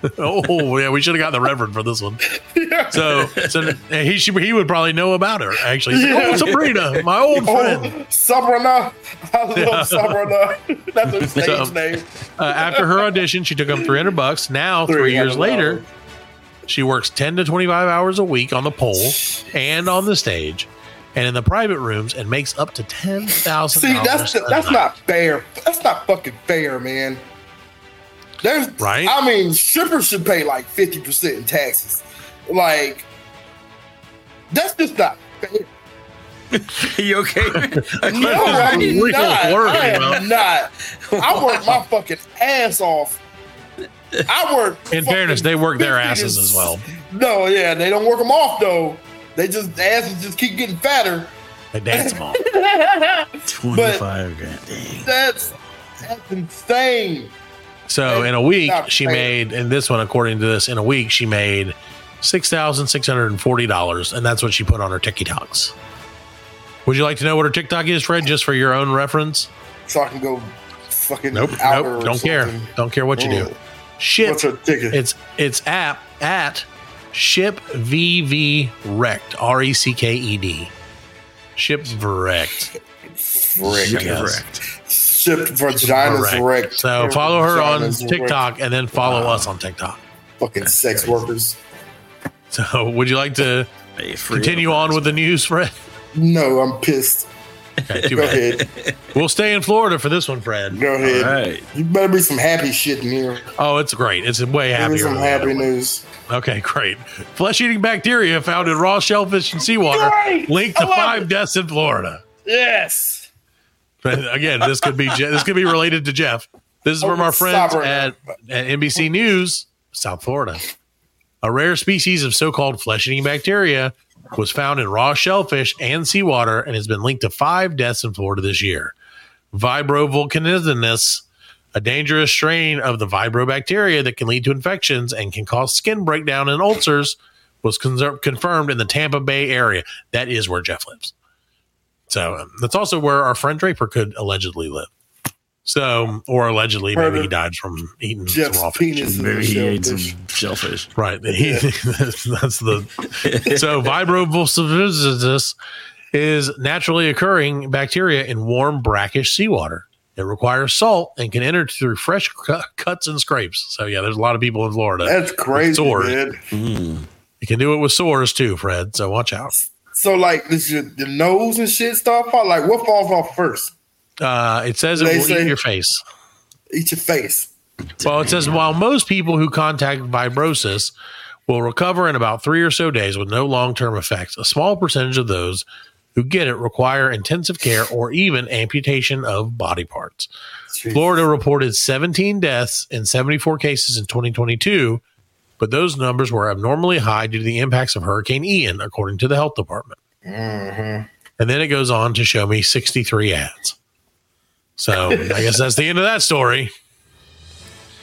Oh yeah, we should have got the Reverend for this one. So, so he should, he would probably know about her. Actually, He's like, oh Sabrina, my old friend. Oh, Sabrina. I love Yeah. Sabrina. That's her stage So- name. Uh, after her audition, she took home three hundred bucks. Now, three years later, She works 10 to 25 hours a week on the pole and on the stage and in the private rooms and makes up to $10,000. See, that's that's night. not fair. That's not fucking fair, man. There's Right? I mean, strippers should pay like fifty percent in taxes. Like, that's just not fair. you okay? No, I'm real not. word, I am bro. not. I work my fucking ass off. I work. In fairness, they work their asses as well. No, yeah, they don't work them off though. They just the asses just keep getting fatter. They dance them all. 25 grand. Dang. That's that's insane. So in a week, she fair. made, and this one, according to this, in a week, she made $6,640, and that's what she put on her TikToks. Would you like to know what her TikTok is, Fred, just for your own reference? So I can go fucking Nope, out nope, or don't care. something. Don't care what you do. Oh. Ship. What's her ticket? It's it's app at ship vv rect r e c k e d ship wrecked. Frick. Yes. Shipped vaginas Correct. wrecked. So follow her on Vaginas wrecked. TikTok and then follow us on TikTok. Fucking sex workers. So would you like to continue on with the news, Fred? No, I'm pissed. Okay, too Go bad. ahead. We'll stay in Florida for this one, Fred. Go ahead. All right. You better be some happy shit in here. Oh, it's great. It's way Give happier. some than the other happy news. Okay, great. Flesh eating bacteria found in raw shellfish and seawater Great! linked to five it. deaths in Florida. Yes. But again, this could be this could be related to Jeff. This is from Oh, our friends at, at NBC News, South Florida. A rare species of so-called flesh-eating bacteria was found in raw shellfish and seawater and has been linked to five deaths in Florida this year. Vibrovolcanismus, a dangerous strain of the vibrobacteria that can lead to infections and can cause skin breakdown and ulcers, was con- confirmed in the Tampa Bay area. That is where Jeff lives. So um, that's also where our friend Draper could allegedly live. So, or allegedly, maybe he died from eating Jeff's some raw fish. penis. Maybe he ate some shellfish. shellfish. Right. He, that's, that's the so vibrovulcanismus is naturally occurring bacteria in warm, brackish seawater. It requires salt and can enter through fresh cu- cuts and scrapes. So yeah, there's a lot of people in Florida. That's crazy, Sores. man. You can do it with sores too, Fred. So watch out. So like this your the nose and shit stuff out. Like what falls off first? Uh, it says it will say- eat your face. Eat your face. Well, it says while most people who contact vibriosis will recover in about three or so days with no long term effects, a small percentage of those who get it require intensive care or even amputation of body parts. Florida reported 17 deaths in 74 cases in 2022, but those numbers were abnormally high due to the impacts of Hurricane Ian, according to the health department. Mm-hmm. And then it goes on to show me 63 ads. So I guess that's the end of that story.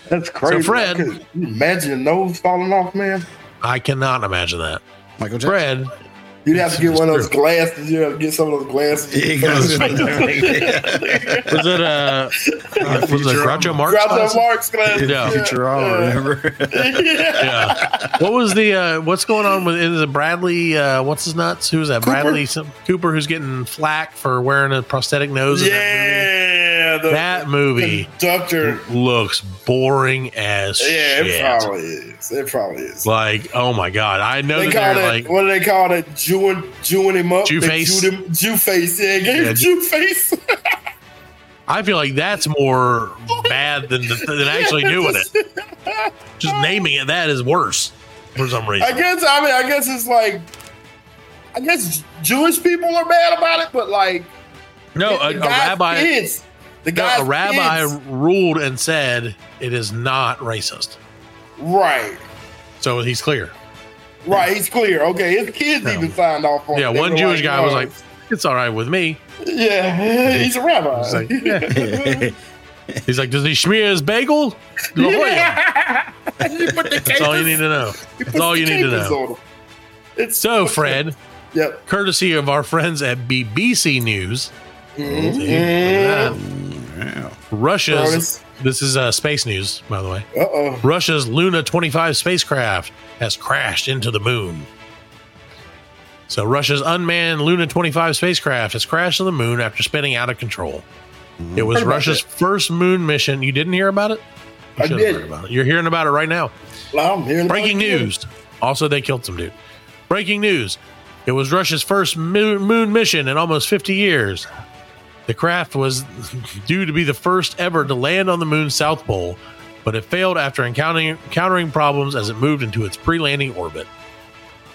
That's crazy. So Fred- imagine your nose falling off, man. I cannot imagine that. Michael Jackson. Fred, You'd have to get one of those glasses. You'd have to get some of those glasses. He goes- was it uh, uh was it Groucho Marx? Grab class? that Marx glasses. Yeah. Futurama, remember? Yeah. What was the uh what's going on with is it Bradley uh what's his nuts? Who's that? Bradley some, Cooper who's getting flack for wearing a prosthetic nose in Yeah, the that movie. Conductor. looks boring as Yeah, it probably is. It probably is. Like, oh my god. I know They that call it like what do they call it? Jewing, jewing him up. Jew face? Jew face. Yeah, gave Yeah, Jew face. I feel like that's more bad than than actually doing it. Just naming it that is worse for some reason. I guess. I mean, I guess it's like. I guess Jewish people are mad about it, but like No, a, a rabbi kids, the No, guy's a rabbi kids- ruled and said it is not racist. right, So he's clear. right. He's clear. Okay, his kids No. even signed off on. Yeah, it. They one were Jewish guy was like, "It's all right with me." "Yeah, he's a rabbi." He's like, yeah. He's like, "Does he smear his bagel?" La Jolla. He That's all you need to know. That's all you need to know. It's So, Fred, Yep. courtesy of our friends at BBC News, Mm-hmm. Russia's. This is uh, space news, by the way. Uh oh. Russia's Luna 25 spacecraft has crashed into the moon. So, Russia's unmanned Luna 25 spacecraft has crashed on the moon after spinning out of control. It was Russia's that. first moon mission. You didn't hear about it? You I did. Heard about it. You're hearing about it right now. Well, I'm hearing Breaking it. news. Also, they killed some dude. Breaking news: It was Russia's first moon mission in almost 50 years. The craft was due to be the first ever to land on the moon's south pole, but it failed after encountering, encountering problems as it moved into its pre-landing orbit,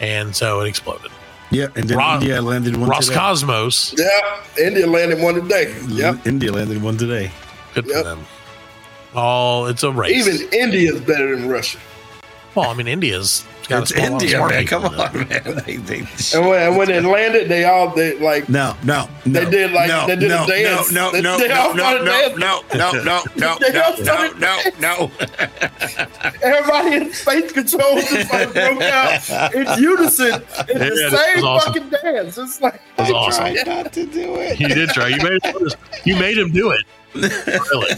and so it exploded. Yeah, and then Ro- India landed one today. Roscosmos, Yeah, India landed one today. Mm-hmm. Yep. India landed one today. good for them. Oh, it's a race. Even India is better than Russia. Well, I mean, India's got It's India, man. people Come in on, man. They, they, And when, and when it landed, they all they like no, no, no. They did like- no, they did a dance. No, They- no, they no, all no, started no, dancing. no, no, no, no, They no, no, no, no. everybody in space control just like broke out in unison in Yeah, the same awesome. fucking dance. It's like It was awesome. not to do it. You did try. You made him, you made him do it. Really.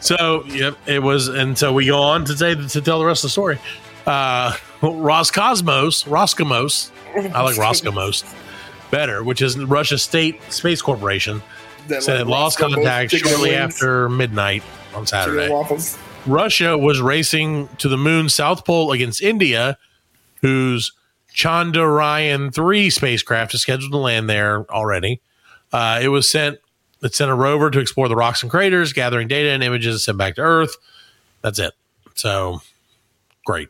So yep, it was, and so we go on to say to tell the rest of the story. Uh, Roscosmos, Roscosmos, I like Roscosmos better, which is Russia's state space corporation, that, said like, it lost contact shortly wings, after midnight on Saturday. Russia was racing to the moon south pole against India, whose Chandrayaan 3 spacecraft is scheduled to land there already. Uh, it was sent it sent a rover to explore the rocks and craters, gathering data and images sent back to Earth. That's it. So great.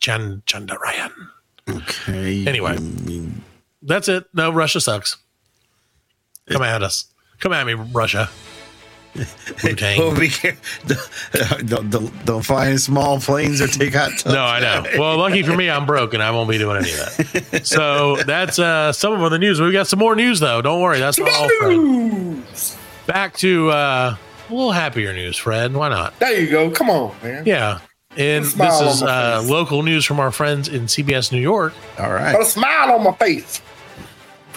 Chan Chandrayaan. Okay. Anyway. That's it. No, Russia sucks. Come at us. Come at me, Russia. Wu-Tang. oh, be careful. Don't, don't, don't fly in small planes or take hot tubs. No, I know. Well, lucky for me, I'm broke and I won't be doing any of that. So that's uh, some of the news. We got some more news though. Don't worry, that's not all. Fred. Back to uh, a little happier news, Fred. Why not? There you go. Come on, man. Yeah. And this is uh, local news from our friends in CBS New York. All right. Put a smile on my face.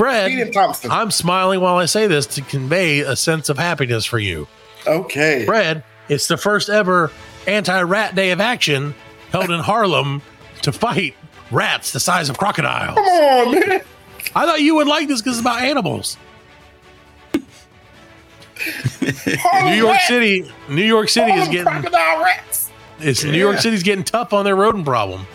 Fred, Keaton Thompson. I'm smiling while I say this to convey a sense of happiness for you. Okay. Fred, it's the first ever anti rat day of action held in Harlem to fight rats the size of crocodiles. Come on, man. I thought you would like this because it's about animals. New York City, New York City is getting crocodile rats. it's New York City's getting tough on their rodent problem.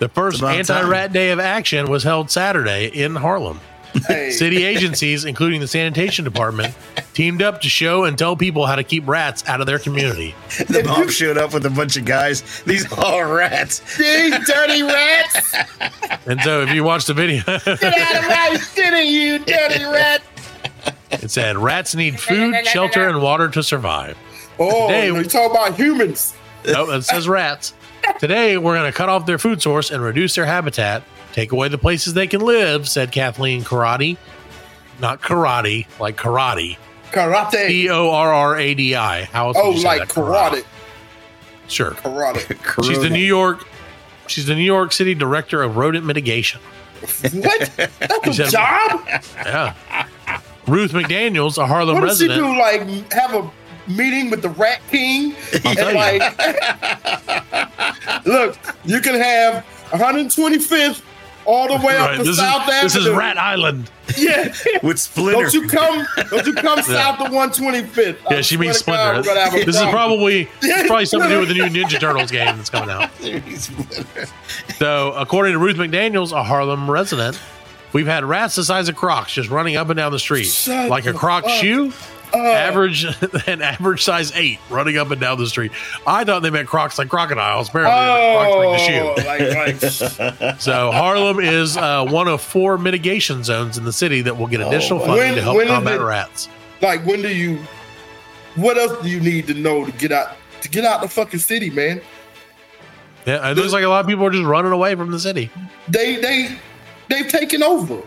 The first anti-rat day of action was held Saturday in Harlem. Hey, City agencies, including the sanitation department, teamed up to show and tell people how to keep rats out of their community. The mom showed up with a bunch of guys. These all rats. these dirty rats. And so, if you watch the video, Get out of my city, you dirty rat. it said rats need food, shelter, and water to survive. Oh, Today- we talk about humans. No, it says rats. Today, we're going to cut off their food source and reduce their habitat, take away the places they can live, said Kathleen Karate. Not karate, like karate. Karate. C O R R A D I. How else Oh, like karate. Sure. Karate. She's the New York. She's the New York City director of rodent mitigation. what? That's a job? Yeah. Ruth McDaniels, a Harlem What does she do? Like have a meeting with the Rat King and like, look, you can have 125th all the way up to this, South is, Avenue. this is Rat Island. Yeah. with Splinter. Don't you come? Don't you come south of 125th? Yeah, I she means to God, Splinter. we're gonna have This is probably it's probably something to do with the new Ninja Turtles game that's coming out. So, according to Ruth McDaniels, a Harlem resident, we've had rats the size of crocs just running up and down the street, Shut like a the croc fuck shoe. Up. Average an average size eight running up and down the street. I thought they meant crocs like crocodiles. Apparently, they meant crocs like the shoe. Oh, like, like So Harlem is uh, one of four mitigation zones in the city that will get additional funding When- to help combat it- rats. like when do you? What else do you need to know to get out to get out the fucking city, man? Yeah, it looks like a lot of people are just running away from the city. They they they've taken over.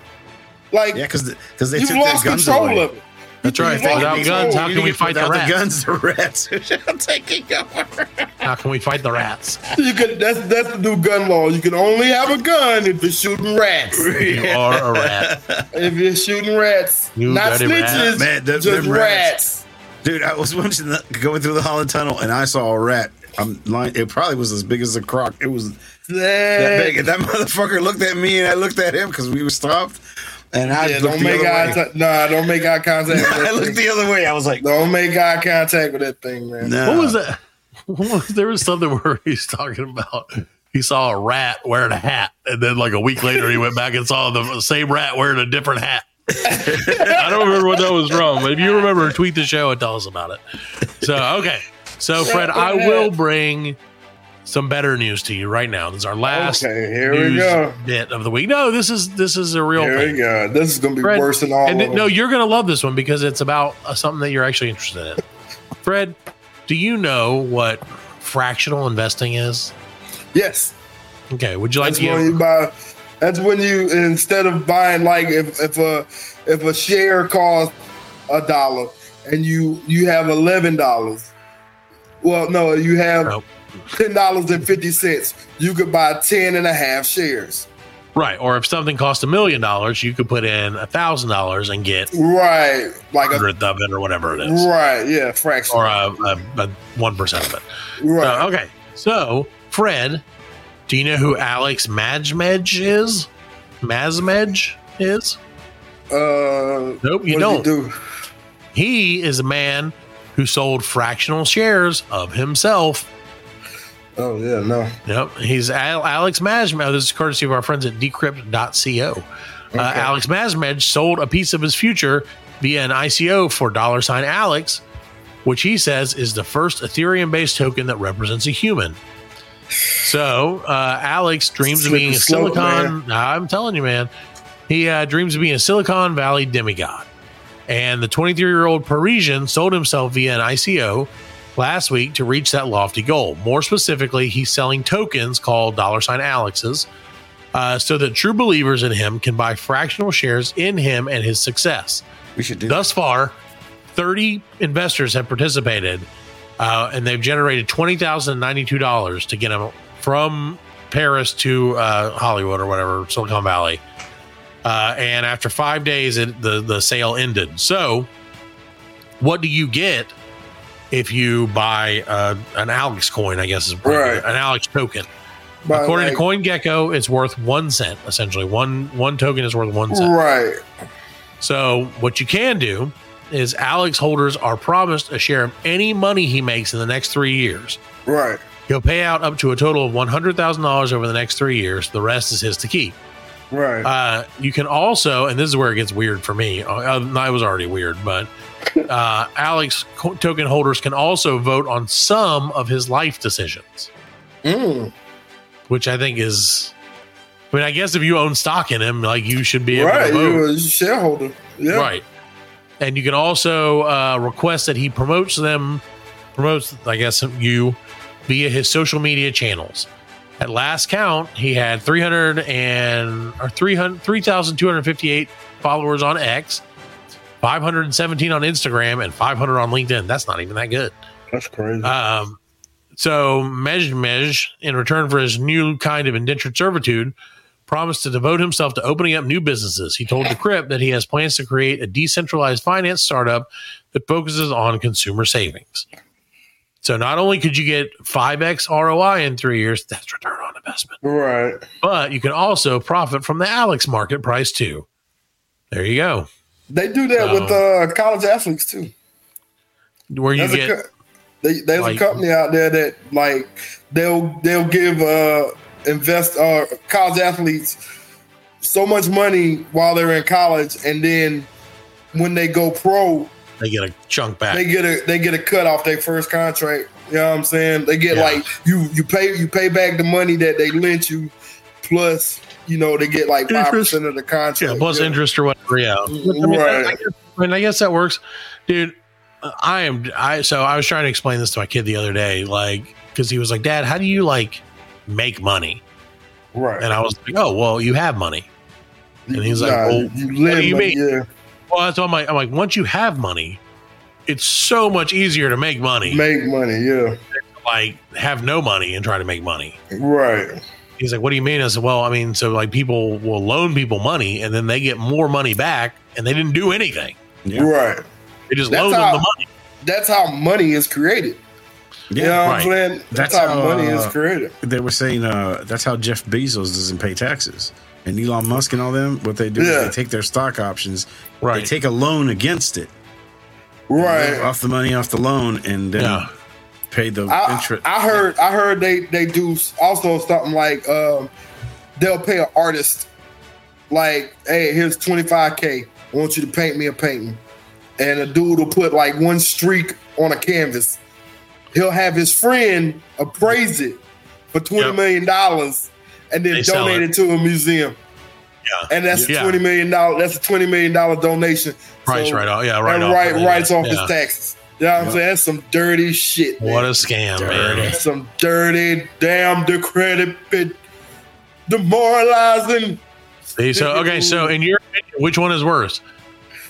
Like yeah, because because they you've took their lost guns control away. of it. That's right. You lost Without control. guns, how can we fight the rats? guns, the rats are taking over. How can we fight the rats? You could that's that's the new gun law. You can only have a gun if you're shooting rats. You are a rat. if you're shooting rats, You not dirty rat. snitches, Man, just rats. rats. Dude, I was watching the, going through the Holland Tunnel and I saw a rat. I'm lying. It probably was as big as a croc. It was that big. And that motherfucker looked at me and I looked at him because we were stopped. And I Yeah, don't make eye way. contact. Nah, don't make eye contact. with I that looked thing. the other way. I was like, Don't make eye contact with that thing, man. no. What was that? There was something where he's talking about he saw a rat wearing a hat, and then like a week later, he went back and saw the same rat wearing a different hat. I don't remember what that was from, but if you remember, tweet the show and tell us about it. So okay, so Fred, I will bring some better news to you right now. This is our last Okay, here we go. bit of the week. No, this is this is a real Here thing. we go. This is gonna be Fred, worse than all and of them. no, you're going to love this one because it's about uh, something that you're actually interested in. Fred, do you know what fractional investing is? yes, Okay, would you like that's to when give? you buy. That's when you instead of buying like if if a if a share costs a dollar and you you have eleven dollars. Well, no, you have Nope. Ten dollars and fifty cents. You could buy 10 and a half shares. Right, or if something cost a million dollars, you could put in a thousand dollars and get Right, like a hundredth of it or whatever it is, right, yeah, fraction. or a one percent of it. right. Okay, so Fred, do you know who Alex Majmej is? Masmej is? Uh, Nope, you don't. he do? He is a man who sold fractional shares of himself. Oh yeah, no. Yep, he's Al- Alex Masmej. This is courtesy of our friends at Decrypt.co. Uh, Alex Masmej sold a piece of his future via an ICO for dollar sign Alex, which he says is the first Ethereum-based token that represents a human. So uh, Alex dreams of being a slope, Silicon. I'm telling you, man, he uh, dreams of being a Silicon Valley demigod. And the 23 year old Parisian sold himself via an ICO last week to reach that lofty goal. More specifically, he's selling tokens called dollar sign Alex's uh, so that true believers in him can buy fractional shares in him and his success. We should do that. Thus far, 30 investors have participated uh, and they've generated $20,092 to get him from Paris to uh, Hollywood or whatever, Silicon Valley. Uh, and after five days, it, the, the sale ended. So, what do you get if you buy uh, an Alex coin? I guess is Right. an Alex token. But According like, to CoinGecko, it's worth one cent. Essentially, one one token is worth one cent. right, So what you can do is Alex holders are promised a share of any money he makes in the next three years. right, He'll pay out up to a total of one hundred thousand dollars over the next three years. The rest is his to keep. right. Uh, you can also, and this is where it gets weird for me. Uh, I was already weird, but uh, Alex token holders can also vote on some of his life decisions, Mm, which I think is. I mean, I guess if you own stock in him, like you should be able right. You're a shareholder. Yeah. Right. And you can also uh, request that he promotes them, promotes, I guess, you via his social media channels. At last count, he had 300 and or 300 3,258 followers on X, 517 on Instagram, and 500 on LinkedIn. That's not even that good. That's crazy. Um, so Mej Mej, in return for his new kind of indentured servitude, promised to devote himself to opening up new businesses. He told Decrypt that he has plans to create a decentralized finance startup that focuses on consumer savings. So not only could you get 5x ROI in three years, that's return on investment, right. but you can also profit from the Alex market price too. There you go. They do that So- with uh, college athletes too. Where you There's, get a, they, there's like- a company out there that like they'll they'll give uh invest uh college athletes so much money while they're in college, and then when they go pro, they get a chunk back. they get a they get a cut off their first contract. You know what I'm saying? They get Yeah. like you you pay you pay back the money that they lent you, plus you know they get like five percent of the contract. Yeah, plus Yeah. interest or whatever. Yeah, I mean, Right. I, I, guess, I mean, I guess that works, dude. I am. I so I was trying to explain this to my kid the other day, like because he was like, "Dad, how do you like make money?" Right. And I was like, "Oh, well, you have money." And he's like, Nah, well, you what do you mean? Yeah. Well, that's what I'm like. I'm like, once you have money, it's so much easier to make money. Make money, yeah. like have no money and try to make money. Right. He's like, "What do you mean?" I said, "Well, I mean, so like people will loan people money and then they get more money back, and they didn't do anything. Yeah. Right. They just That's loaned how- them the money." That's how money is created. You know Yeah. what right. I'm saying? That's, That's how, how, money is uh, created. They were saying uh, that's how Jeff Bezos doesn't pay taxes. And Elon Musk and all them, what they do Yeah. is they take their stock options, right? they take a loan against it, Right. off the money off the loan, and then Yeah. Paid the I, interest. I heard I heard they they do also something like um they'll pay an artist like hey here's 25k I want you to paint me a painting and a dude will put like one streak on a canvas he'll have his friend appraise it for twenty Yep. million dollars and then They donate it. it. to a museum Yeah. and that's Yeah. twenty million dollar that's a twenty million dollar donation Price right off- yeah, right and off right, writes off Yeah. his taxes you know what I'm saying that's some dirty shit man. What a scam, man. Some dirty, damn decrepit, demoralizing. See, so okay, so in your opinion, which one is worse?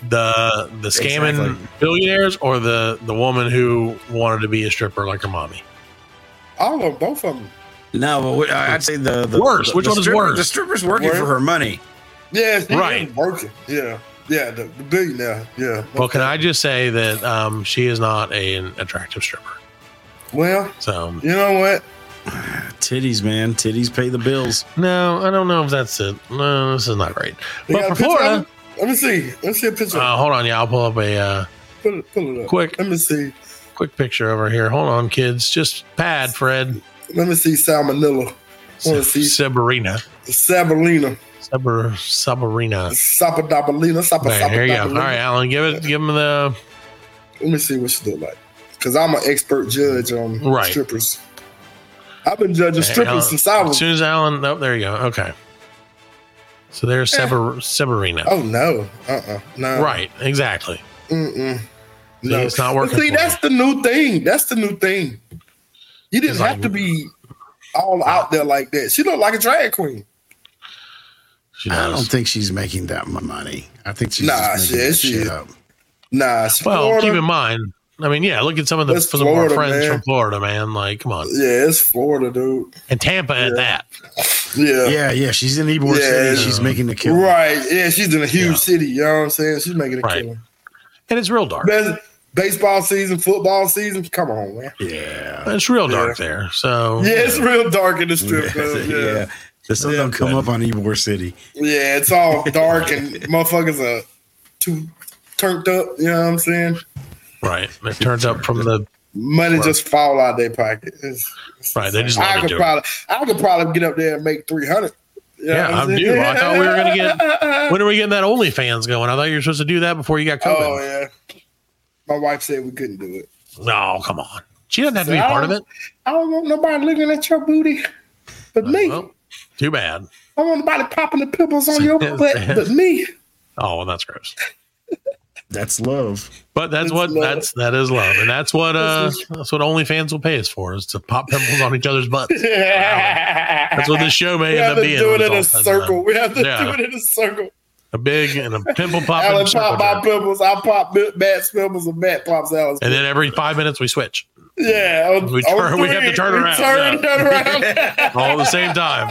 The the scamming Exactly. billionaires or the the woman who wanted to be a stripper like her mommy? All of them, both of them. no, but what- I'd say the, the Worse. the- Which the one is worse? The stripper's working Worse? for her money. Yeah, Right. working. Yeah, yeah, the, the billionaire. Yeah. Well, can I just say that um, she is not a, an attractive stripper? Well, So you know what? Titties, man. Titties pay the bills. no, I don't know if that's it. No, this is not great. You But for Florida. Let me see. Let me see a picture. uh, hold on, yeah, I'll pull up a uh, pull, it, pull it up. quick- Let me see. quick picture over here. Hold on, kids, just pad Fred Let me see salmonella. I want to see Sabarina, Sabalina. Sabar Sabarina. Sapadabalina. Sapa, There, here you go. All right, Alan, give it, give him the Let me see what she look like. Because I'm an expert judge on Right. strippers. I've been judging strippers Alan- since I As was. soon as Alan, oh, there you go. Okay. So there's Sabar, Sabarina. Oh no. Uh uh No. Right, exactly. Mm-mm. See, No. it's not But working See, for that's the new thing. That's the new thing. You didn't It's have like- to be all out there like that. She looked like a drag queen. She I don't think she's making that much money. I think she's Nah, just she making is. that She shit up. Nah, it's Well, Florida. keep in mind. I mean, yeah, look at some of the That's some of our friends man. from Florida, man. Like, come on, yeah, it's Florida, dude. and Tampa at that. Yeah. Yeah, yeah. She's in Ybor Yeah. City. She's making the kill. Right. Yeah, she's in a huge Yeah. city. You know what I'm saying? She's making a Right. killing. And it's real dark. Best baseball season, football season. Come on, man. Yeah. It's real dark there. So Yeah, it's real dark in the strip Yeah. club. Yeah. Yeah. The sun Yeah. don't come up on Ybor City. Yeah, it's all dark and motherfuckers are too turned up. You know what I'm saying? right, it turns up from the Money just fall out their pocket. It's, it's right. They just I could do it. probably, I could probably get up there and make three hundred. Yeah, I do. I thought we were gonna get. When are we getting that OnlyFans going? I thought you were supposed to do that before you got COVID. Oh yeah. My wife said we couldn't do it. No, come on. She doesn't have to be I part of it. I don't want nobody looking at your booty, but me. Well, too bad. I want nobody popping the pimples on your butt, but me. Oh, well, that's gross. That's love. But that's It's what love. that's that is love, and that's what uh that's what OnlyFans will pay us for is to pop pimples on each other's butts. That's what this show may We end have up to being. do it in a it's all said and circle. We have to Yeah. do it in a circle. A big and a pimple pop Alan and, pop my pimples. I pop Matt's pimples and Matt pops Alan's. and then every five minutes we switch yeah, on- we turn- we have to turn around, Turn, yeah. turn around. all at the same time.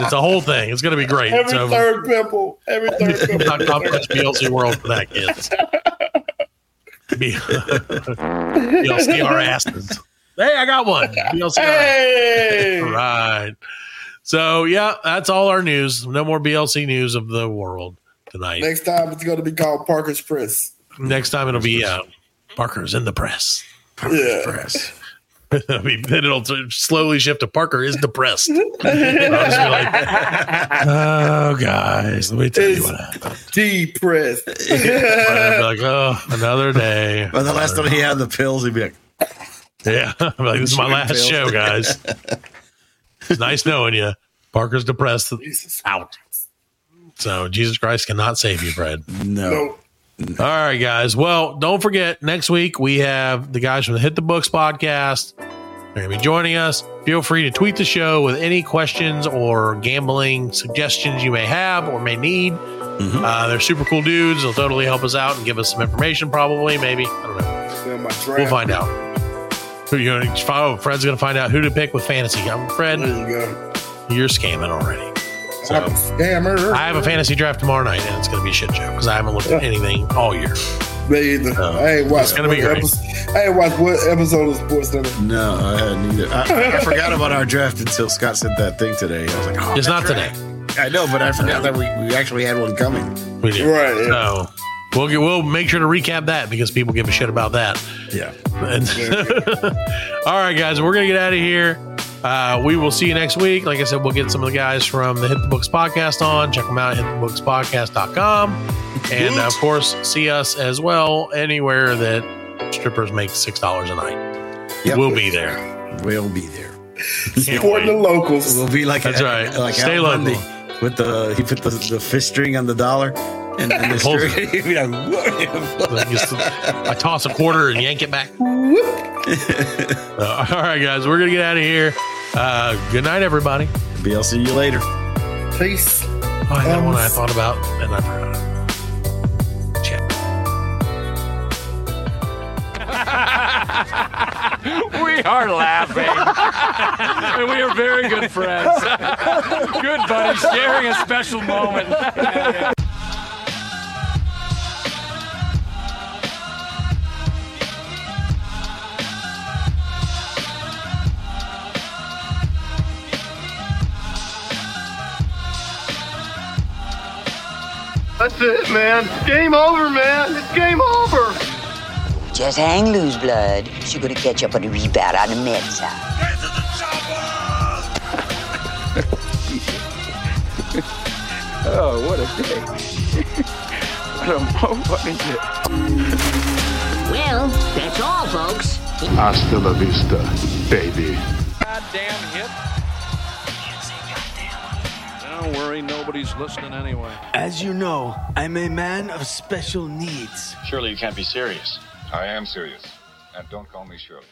It's a whole thing. It's going to be great. every so third pimple. Every third pimple. dot com slash BLC World for that, kids. B- BLC our asses. Hey, I got one. BLC Hey. Right. So yeah, that's all our news. No more BLC news of the world tonight. Next, Next time it's going to be called Parker's Press. Next time it'll be uh, Parker's in the press. Yeah. Press. I mean, then it'll slowly shift to Parker is depressed. I'll just be like, oh, guys, let me tell you what happened. Depressed. I'll be like, oh, another day. But the last time he had the pills, he'd be like, Yeah, I'm like, this is my last Pills. show, guys. It's nice knowing you. Parker's depressed. Jesus. Out. So Jesus Christ cannot save you, Fred. no. No. All right, guys. Well, don't forget, next week we have the guys from the Hit the Books podcast. They're going to be joining us. Feel free to tweet the show with any questions or gambling suggestions you may have or may need. Uh, they're super cool dudes. They'll totally help us out and give us some information, probably, maybe. I don't know. Yeah, my draft. We'll find out. Who you going to follow? Fred's going to find out who to pick with fantasy. I'm Fred. There you go. You're scamming already. So I'm a scammer. I have a fantasy draft tomorrow night, and it's going to be a shit show because I haven't looked at anything all year. Me either. Oh, I ain't watched. it's gonna be what great. episode- I ain't watched what episode of Sports Center. No, I hadn't either. I, I forgot about our draft until Scott said that thing today. I was like, oh, It's that not draft. I know, but I forgot that we, we actually had one coming. We do. Right, yeah. So we'll get, we'll make sure to recap that because people give a shit about that. Yeah. And- all right, guys, we're gonna get out of here. Uh, we will see you next week. Like I said, we'll get some of the guys from the Hit the Books podcast on. Check them out at hitthebookspodcast.com. And of course, see us as well anywhere that strippers make $6 a night. Yep. We'll be there. We'll be there. Can't Supporting the locals. We'll be like That's right. Like Stay Al local. Bundy with the he put the, the fish string on the dollar and, and the Pulls string. He'd be like, "Whoa." Like, I toss a quarter and yank it back. Uh, all right, guys, we're going to get out of here. Uh, good night, everybody. Be, I'll see you later. Peace. Oh, I had Um, one I thought about and I forgot. We are laughing. and we are very good friends. good buddies, sharing a special moment. That's it, man. Game over, man. It's game over. Just hang loose, blood. She gonna catch up on the rebound on the med side. Oh, what a day. what a motherfucking day. Well, that's all, folks. Hasta la vista, baby. Goddamn hit. Don't worry, nobody's listening anyway. As you know, I'm a man of special needs. Surely you can't be serious. I am serious. And don't call me Shirley.